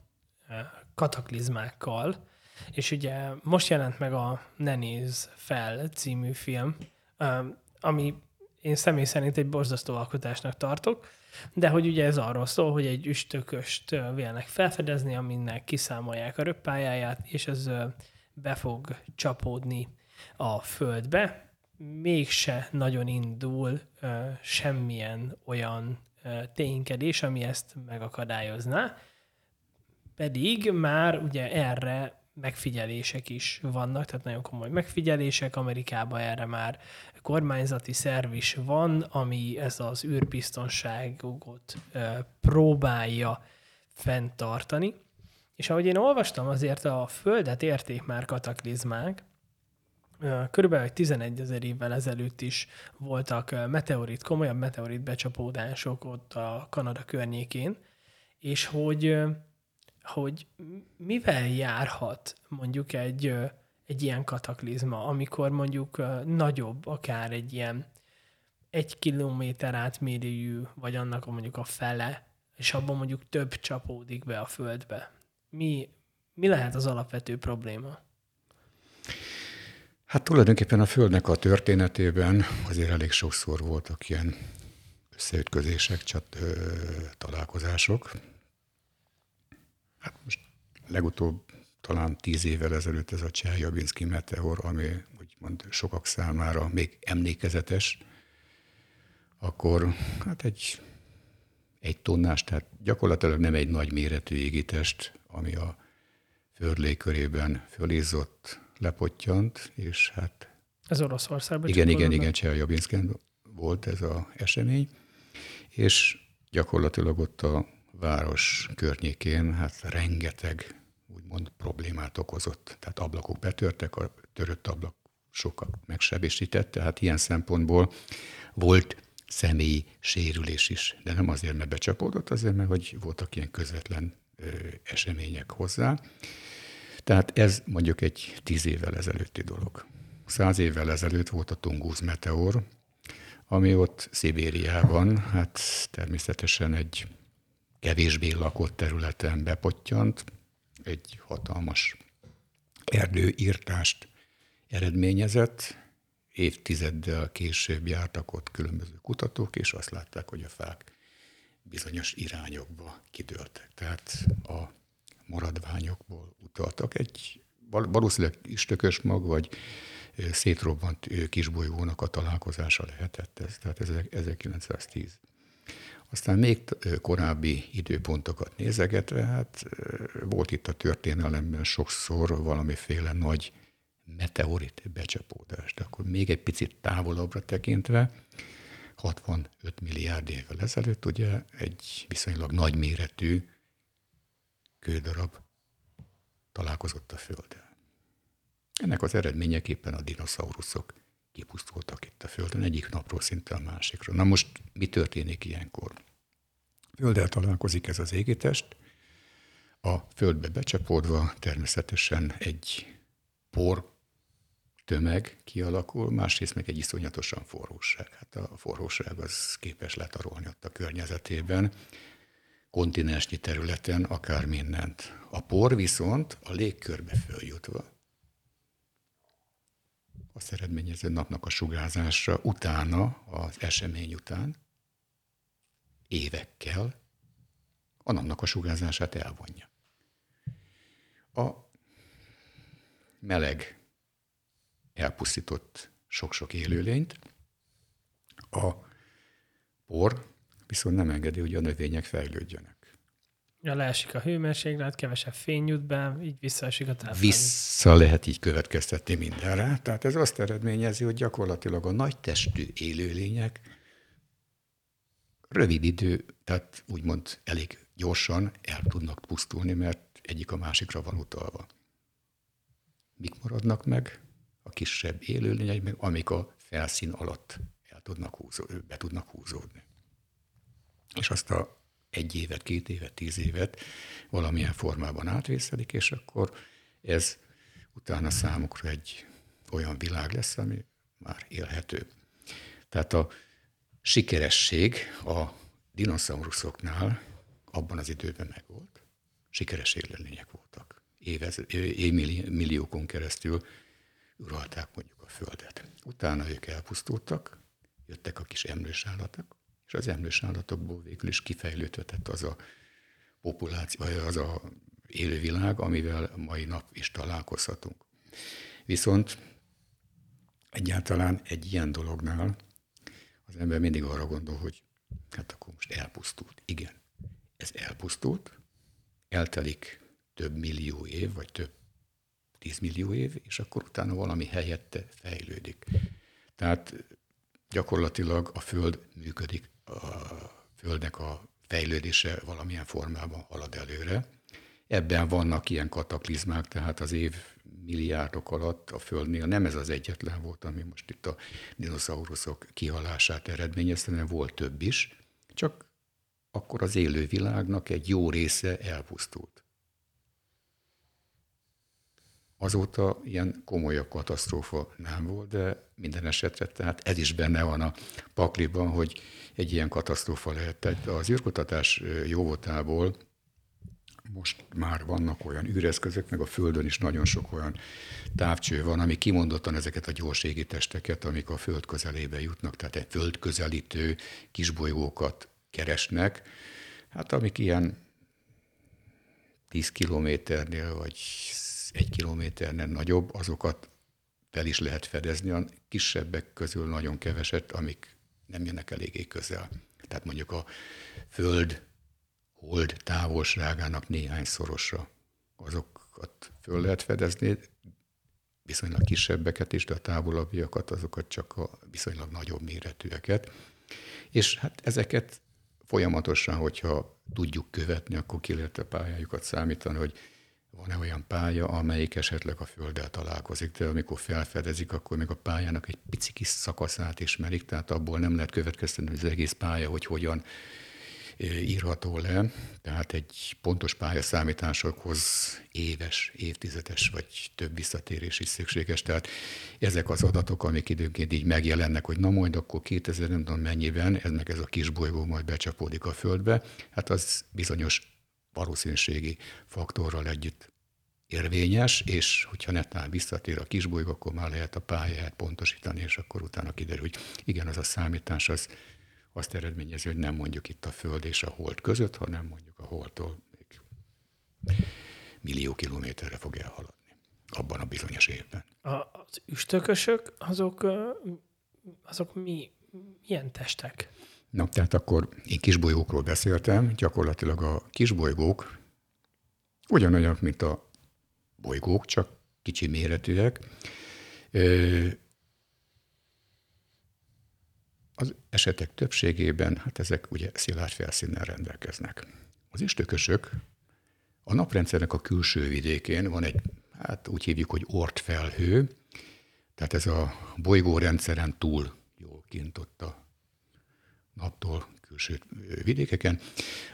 uh, kataklizmákkal, és ugye most jelent meg a Ne Néz Fel című film, uh, ami én személy szerint egy borzasztó alkotásnak tartok, de hogy ugye ez arról szól, hogy egy üstököst vélnek felfedezni, aminek kiszámolják a röppájáját, és ez be fog csapódni a földbe, mégse nagyon indul semmilyen olyan ténykedés, ami ezt megakadályozná, pedig már ugye erre megfigyelések is vannak, tehát nagyon komoly megfigyelések. Amerikában erre már kormányzati szerv is van, ami ez az űrbiztonságot próbálja fenntartani. És ahogy én olvastam, azért a Földet érték már kataklizmák, Körülbelül 11 ezer évvel ezelőtt is voltak meteorit, komolyabb meteorit becsapódások ott a Kanada környékén, és hogy, hogy mivel járhat mondjuk egy, egy ilyen kataklizma, amikor mondjuk nagyobb, akár egy ilyen egy kilométer átmérőjű, vagy annak mondjuk a fele, és abban mondjuk több csapódik be a földbe. Mi, mi lehet az alapvető probléma? Hát tulajdonképpen a Földnek a történetében azért elég sokszor voltak ilyen összeütközések, csat, ö, találkozások. Hát most legutóbb talán tíz évvel ezelőtt ez a Cseljabinszki meteor, ami úgymond sokak számára még emlékezetes, akkor hát egy, egy tonnás, tehát gyakorlatilag nem egy nagy méretű égitest, ami a föld légkörében fölizzott, lepottyant, és hát... Ez Oroszországban? Igen, igen, igen, Cseljabinszken volt ez az esemény, és gyakorlatilag ott a város környékén hát rengeteg úgymond problémát okozott. Tehát ablakok betörtek, a törött ablak sokat megsebesített, tehát ilyen szempontból volt személyi sérülés is, de nem azért, mert becsapódott, azért, mert hogy voltak ilyen közvetlen ö, események hozzá. Tehát ez mondjuk egy tíz évvel ezelőtti dolog. Száz évvel ezelőtt volt a Tunguz meteor, ami ott Szibériában, hát természetesen egy kevésbé lakott területen bepottyant, egy hatalmas erdőírtást eredményezett. Évtizeddel később jártak ott különböző kutatók, és azt látták, hogy a fák bizonyos irányokba kidőltek. Tehát a maradványokból utaltak. Egy valószínűleg istökös mag, vagy szétrobbant kisbolygónak a találkozása lehetett ez, tehát ez 1910. Aztán még korábbi időpontokat nézegetve, hát volt itt a történelemben sokszor valamiféle nagy meteorit becsapódás. De akkor még egy picit távolabbra tekintve, 65 milliárd évvel ezelőtt ugye egy viszonylag nagy méretű kődarab találkozott a Földön. Ennek az eredményeképpen a dinoszauruszok kipusztultak itt a Földön egyik napról szinte a másikra. Na most mi történik ilyenkor? Földdel találkozik ez az égitest, a Földbe becsapódva természetesen egy por tömeg kialakul, másrészt meg egy iszonyatosan forróság. Hát a forróság az képes letarolni ott a környezetében, kontinensnyi területen akár mindent. A por viszont a légkörbe följutva azt eredményező napnak a sugárzása utána, az esemény után, évekkel a napnak a sugárzását elvonja. A meleg elpusztított sok-sok élőlényt, a por viszont nem engedi, hogy a növények fejlődjenek. Ja, leesik a hőmérséklet, kevesebb fény jut be, így visszaesik a táplálék. Vissza lehet így következtetni mindenre. Tehát ez azt eredményezi, hogy gyakorlatilag a nagy testű élőlények rövid idő, tehát úgymond elég gyorsan el tudnak pusztulni, mert egyik a másikra van utalva. Mik maradnak meg? A kisebb élőlények, amik a felszín alatt el tudnak húzó, be tudnak húzódni. És azt a egy évet, két évet, tíz évet valamilyen formában átvészelik, és akkor ez utána számukra egy olyan világ lesz, ami már élhető. Tehát a sikeresség a dinoszauruszoknál abban az időben megvolt. Sikeres élőlények voltak. Évez, évmilliókon keresztül uralták mondjuk a Földet. Utána ők elpusztultak, jöttek a kis emlős állatok, és az emlős állatokból végül is kifejlődhetett az a populáció, vagy az a élővilág, amivel mai nap is találkozhatunk. Viszont egyáltalán egy ilyen dolognál az ember mindig arra gondol, hogy hát akkor most elpusztult. Igen, ez elpusztult, eltelik több millió év, vagy több tízmillió év, és akkor utána valami helyette fejlődik. Tehát gyakorlatilag a Föld működik, a Földnek a fejlődése valamilyen formában halad előre. Ebben vannak ilyen kataklizmák, tehát az év milliárdok alatt a Földnél nem ez az egyetlen volt, ami most itt a dinoszauruszok kihalását eredményezte, hanem volt több is, csak akkor az élő világnak egy jó része elpusztult. Azóta ilyen komolyabb katasztrófa nem volt, de minden esetre, tehát ez is benne van a pakliban, hogy egy ilyen katasztrófa lehet. Tehát az űrkutatás jóvoltából most már vannak olyan űreszközök, meg a Földön is nagyon sok olyan távcső van, ami kimondottan ezeket a gyors testeket, amik a Föld közelébe jutnak, tehát egy földközelítő kisbolygókat keresnek, hát amik ilyen 10 kilométernél vagy egy kilométernél nagyobb, azokat fel is lehet fedezni, a kisebbek közül nagyon keveset, amik nem jönnek eléggé közel. Tehát mondjuk a Föld hold távolságának néhány szorosra. Azokat föl lehet fedezni, viszonylag kisebbeket is, de a távolabbiakat, azokat csak a viszonylag nagyobb méretűeket. És hát ezeket folyamatosan, hogyha tudjuk követni, akkor ki lehet a pályájukat számítani, hogy van-e olyan pálya, amelyik esetleg a Földdel találkozik, de amikor felfedezik, akkor még a pályának egy pici kis szakaszát ismerik, tehát abból nem lehet következtetni, az egész pálya, hogy hogyan írható le, tehát egy pontos pályaszámításokhoz éves, évtizedes vagy több visszatérés is szükséges. Tehát ezek az adatok, amik időnként így megjelennek, hogy na majd akkor 2000 nem tudom mennyiben, ez meg ez a kis bolygó majd becsapódik a Földbe, hát az bizonyos valószínűségi faktorral együtt érvényes, és hogyha netán visszatér a kisbolygó, akkor már lehet a pályát pontosítani, és akkor utána kiderül, hogy igen, az a számítás az azt eredményezi, hogy nem mondjuk itt a Föld és a Hold között, hanem mondjuk a Holdtól még millió kilométerre fog elhaladni abban a bizonyos évben. A, az üstökösök, azok, azok mi, milyen testek? Na, tehát akkor én kisbolygókról beszéltem, gyakorlatilag a kisbolygók ugyanolyak, mint a bolygók, csak kicsi méretűek. Az esetek többségében, hát ezek ugye szilárd felszínnel rendelkeznek. Az istökösök a naprendszernek a külső vidékén van egy, hát úgy hívjuk, hogy ortfelhő, tehát ez a bolygórendszeren túl jól kint ott a naptól külső vidékeken.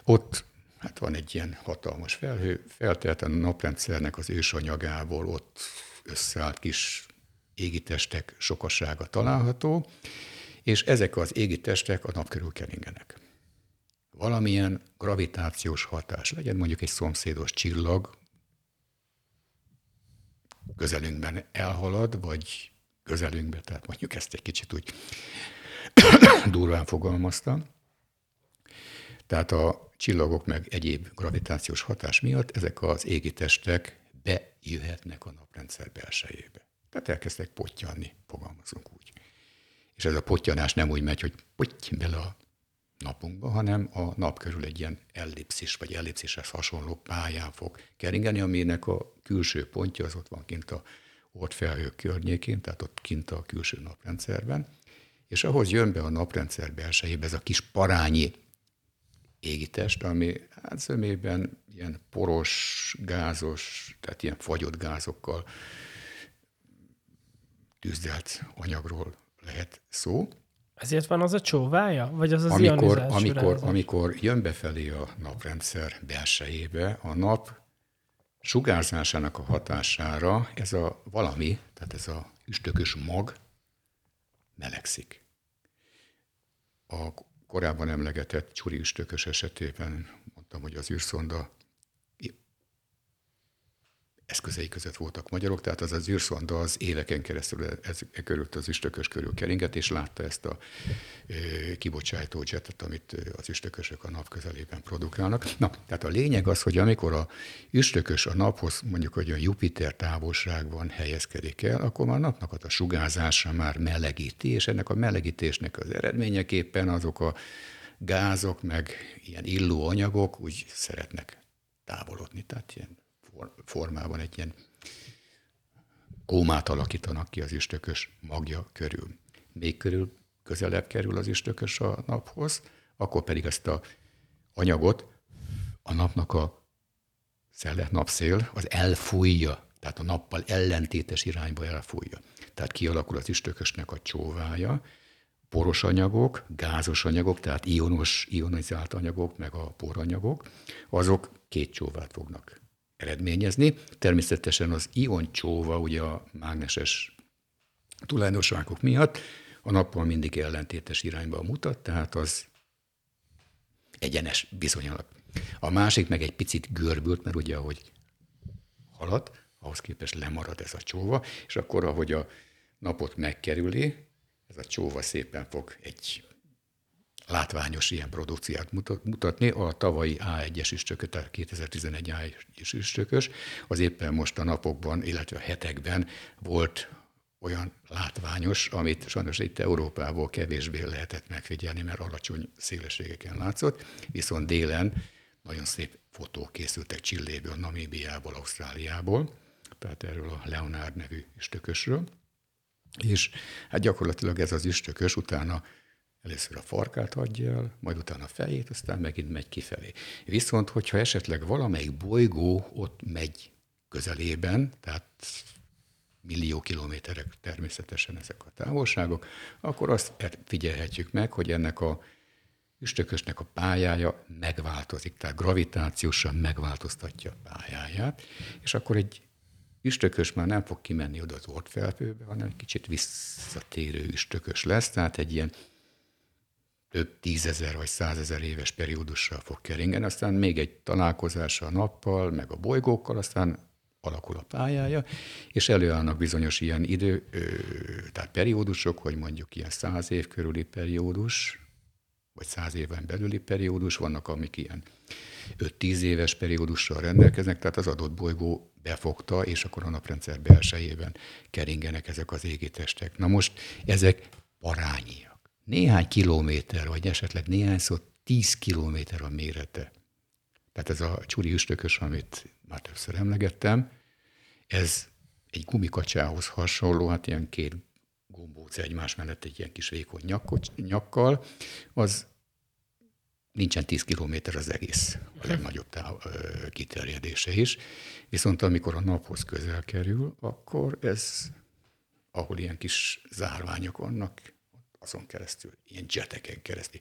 Ott hát van egy ilyen hatalmas felhő, feltelten a naprendszernek az ősanyagából ott összeállt kis égitestek sokasága található, és ezek az égi testek a nap körül keringenek. Valamilyen gravitációs hatás, legyen mondjuk egy szomszédos csillag, közelünkben elhalad, vagy közelünkben, tehát mondjuk ezt egy kicsit úgy durván fogalmaztam. Tehát a csillagok meg egyéb gravitációs hatás miatt ezek az égi testek bejöhetnek a naprendszer belsejébe. Tehát elkezdtek pottyanni, fogalmazunk úgy. És ez a pottyanás nem úgy megy, hogy potty bele a napunkba, hanem a nap körül egy ilyen ellipszis, vagy ellipszishez hasonló pályán fog keringeni, aminek a külső pontja az ott van kint a ott felhők környékén, tehát ott kint a külső naprendszerben, és ahhoz jön be a naprendszer belsejébe ez a kis parányi égitest, ami hát zömében ilyen poros, gázos, tehát ilyen fagyott gázokkal tűzdelt anyagról lehet szó. Ezért van az a csóvája? Vagy az az amikor, amikor, amikor jön befelé a naprendszer belsejébe, a nap sugárzásának a hatására ez a valami, tehát ez a üstökös mag, melegszik. A korábban emlegetett csuri üstökös esetében mondtam, hogy az űrszonda eszközei között voltak magyarok, tehát az az űrszonda az éveken keresztül ez, e körül az üstökös körül keringett, és látta ezt a e, kibocsátó jetet, amit az üstökösök a nap közelében produkálnak. Na, tehát a lényeg az, hogy amikor a üstökös a naphoz mondjuk, hogy a Jupiter távolságban helyezkedik el, akkor már a napnak a sugárzása már melegíti, és ennek a melegítésnek az eredményeképpen azok a gázok, meg ilyen illó anyagok úgy szeretnek távolodni. Tehát ilyen formában egy ilyen kómát alakítanak ki az istökös magja körül. Még körül közelebb kerül az istökös a naphoz, akkor pedig ezt a anyagot a napnak a szelle, napszél az elfújja, tehát a nappal ellentétes irányba elfújja. Tehát kialakul az istökösnek a csóvája, poros anyagok, gázos anyagok, tehát ionos, ionizált anyagok, meg a poranyagok, azok két csóvát fognak eredményezni. Természetesen az ioncsóva, ugye a mágneses tulajdonságok miatt a nappal mindig ellentétes irányba mutat, tehát az egyenes bizonyal. A másik meg egy picit görbült, mert ugye ahogy halad, ahhoz képest lemarad ez a csóva, és akkor ahogy a napot megkerüli, ez a csóva szépen fog egy látványos ilyen produkciát mutatni. A tavalyi A1-es üstököt, a 2011 A1-es üstökös, az éppen most a napokban, illetve a hetekben volt olyan látványos, amit sajnos itt Európából kevésbé lehetett megfigyelni, mert alacsony szélességeken látszott, viszont délen nagyon szép fotók készültek Csilléből, Namíbiából, Ausztráliából, tehát erről a Leonard nevű üstökösről. És hát gyakorlatilag ez az üstökös utána Először a farkát adja el, majd utána a fejét, aztán megint megy kifelé. Viszont, hogyha esetleg valamelyik bolygó ott megy közelében, tehát millió kilométerek természetesen ezek a távolságok, akkor azt figyelhetjük meg, hogy ennek a üstökösnek a pályája megváltozik, tehát gravitációsan megváltoztatja a pályáját, és akkor egy üstökös már nem fog kimenni oda az ortfelpőbe, hanem egy kicsit visszatérő üstökös lesz, tehát egy ilyen több tízezer vagy százezer éves periódussal fog keringeni, aztán még egy találkozása a nappal, meg a bolygókkal, aztán alakul a pályája, és előállnak bizonyos ilyen idő, tehát periódusok, hogy mondjuk ilyen száz év körüli periódus, vagy száz éven belüli periódus, vannak, amik ilyen 5-10 éves periódussal rendelkeznek, tehát az adott bolygó befogta, és akkor a naprendszer belsejében keringenek ezek az égitestek. Na most ezek parányiak néhány kilométer, vagy esetleg néhány szó, tíz kilométer a mérete. Tehát ez a csúri üstökös, amit már többször emlegettem, ez egy gumikacsához hasonló, hát ilyen két gombóc egymás mellett egy ilyen kis vékony nyakkot, nyakkal, az nincsen 10 kilométer az egész, a legnagyobb táv, kiterjedése is. Viszont amikor a naphoz közel kerül, akkor ez, ahol ilyen kis zárványok vannak, azon keresztül, ilyen jeteken keresztül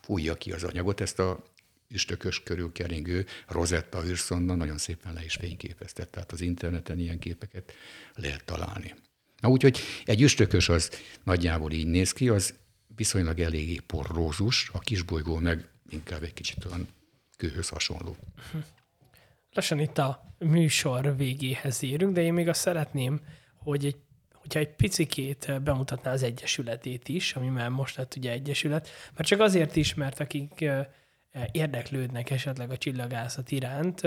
fújja ki az anyagot, ezt a üstökös körül keringő Rosetta űrszonda nagyon szépen le is fényképeztet, tehát az interneten ilyen képeket lehet találni. Na úgyhogy egy üstökös az nagyjából így néz ki, az viszonylag eléggé porrózus, a kisbolygó meg inkább egy kicsit olyan kőhöz hasonló. Lassan itt a műsor végéhez érünk, de én még azt szeretném, hogy egy hogyha egy picikét eh, bemutatná az Egyesületét is, ami már most lett ugye Egyesület, mert csak azért is, mert akik eh, eh, érdeklődnek esetleg a csillagászat iránt,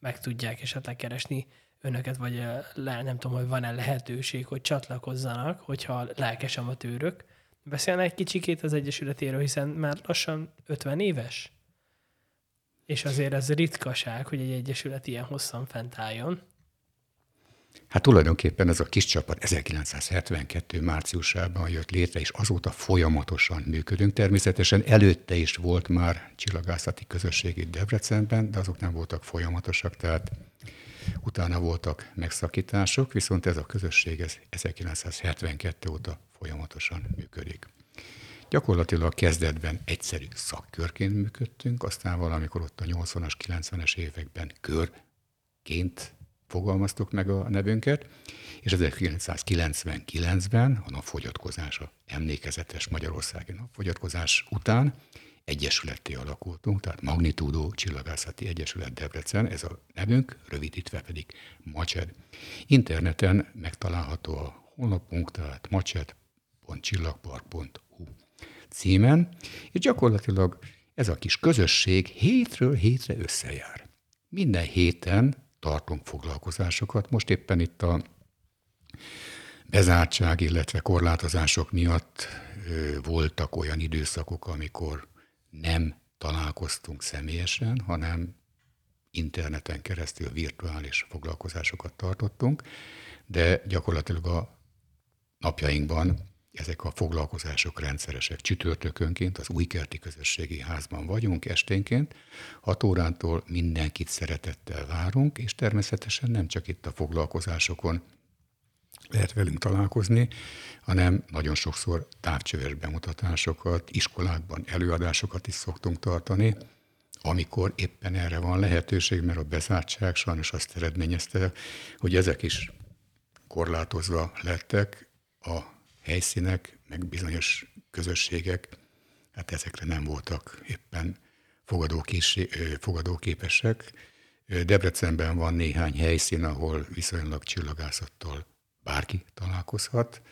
meg tudják esetleg keresni önöket, vagy le, nem tudom, hogy van-e lehetőség, hogy csatlakozzanak, hogyha lelkes amatőrök. Beszélne egy kicsikét az Egyesületéről, hiszen már lassan 50 éves, és azért ez ritkaság, hogy egy Egyesület ilyen hosszan fent álljon. Hát tulajdonképpen ez a kis csapat 1972. márciusában jött létre, és azóta folyamatosan működünk. Természetesen előtte is volt már csillagászati közösség itt Debrecenben, de azok nem voltak folyamatosak, tehát utána voltak megszakítások, viszont ez a közösség ez 1972 óta folyamatosan működik. Gyakorlatilag kezdetben egyszerű szakkörként működtünk, aztán valamikor ott a 80-as, 90-es években körként fogalmaztuk meg a nevünket, és 1999-ben a napfogyatkozás, a emlékezetes Magyarországi napfogyatkozás után egyesületté alakultunk, tehát Magnitudó Csillagászati Egyesület Debrecen, ez a nevünk, rövidítve pedig Macsed. Interneten megtalálható a honlapunk, tehát maced.csillagpark.hu címen, és gyakorlatilag ez a kis közösség hétről hétre összejár. Minden héten tartunk foglalkozásokat. Most éppen itt a bezártság, illetve korlátozások miatt voltak olyan időszakok, amikor nem találkoztunk személyesen, hanem interneten keresztül virtuális foglalkozásokat tartottunk, de gyakorlatilag a napjainkban ezek a foglalkozások rendszeresek. Csütörtökönként az Újkerti Közösségi Házban vagyunk esténként, 6 órától mindenkit szeretettel várunk, és természetesen nem csak itt a foglalkozásokon lehet velünk találkozni, hanem nagyon sokszor távcsöves bemutatásokat, iskolákban előadásokat is szoktunk tartani, amikor éppen erre van lehetőség, mert a bezártság sajnos azt eredményezte, hogy ezek is korlátozva lettek, a helyszínek, meg bizonyos közösségek, hát ezekre nem voltak éppen fogadóképesek. Debrecenben van néhány helyszín, ahol viszonylag csillagászattal bárki találkozhat.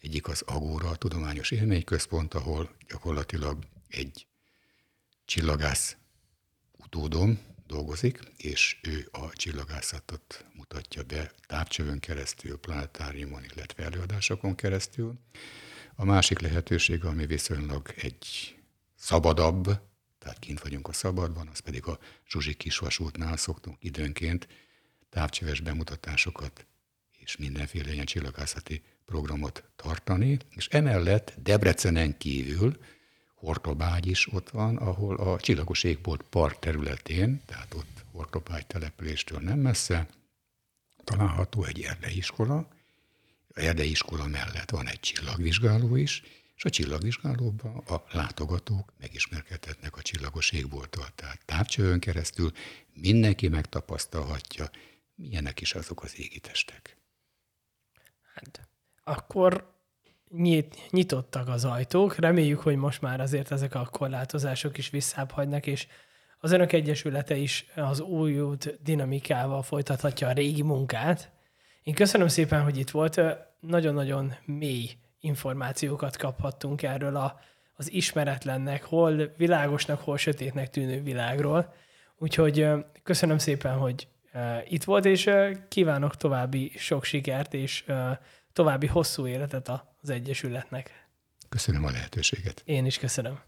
Egyik az Agóra, Tudományos Élményközpont, ahol gyakorlatilag egy csillagász utódom dolgozik, és ő a csillagászatot mutatja be távcsövön keresztül, planetáriumon, illetve előadásokon keresztül. A másik lehetőség, ami viszonylag egy szabadabb, tehát kint vagyunk a szabadban, az pedig a Zsuzsi kisvasútnál szoktunk időnként távcsöves bemutatásokat és mindenféle ilyen csillagászati programot tartani, és emellett Debrecenen kívül Hortobágy is ott van, ahol a Csillagos Égbolt park területén, tehát ott Hortobágy településtől nem messze, található egy erdeiskola. A erdeiskola mellett van egy csillagvizsgáló is, és a csillagvizsgálóban a látogatók megismerkedhetnek a csillagos égbolttal. Tehát távcsőön keresztül mindenki megtapasztalhatja, milyenek is azok az égitestek. Hát, akkor nyit, nyitottak az ajtók. Reméljük, hogy most már azért ezek a korlátozások is visszább hagynak, és az Önök Egyesülete is az új út dinamikával folytathatja a régi munkát. Én köszönöm szépen, hogy itt volt. Nagyon-nagyon mély információkat kaphattunk erről a, az ismeretlennek, hol világosnak, hol sötétnek tűnő világról. Úgyhogy köszönöm szépen, hogy itt volt, és kívánok további sok sikert, és további hosszú életet az Egyesületnek. Köszönöm a lehetőséget. Én is köszönöm.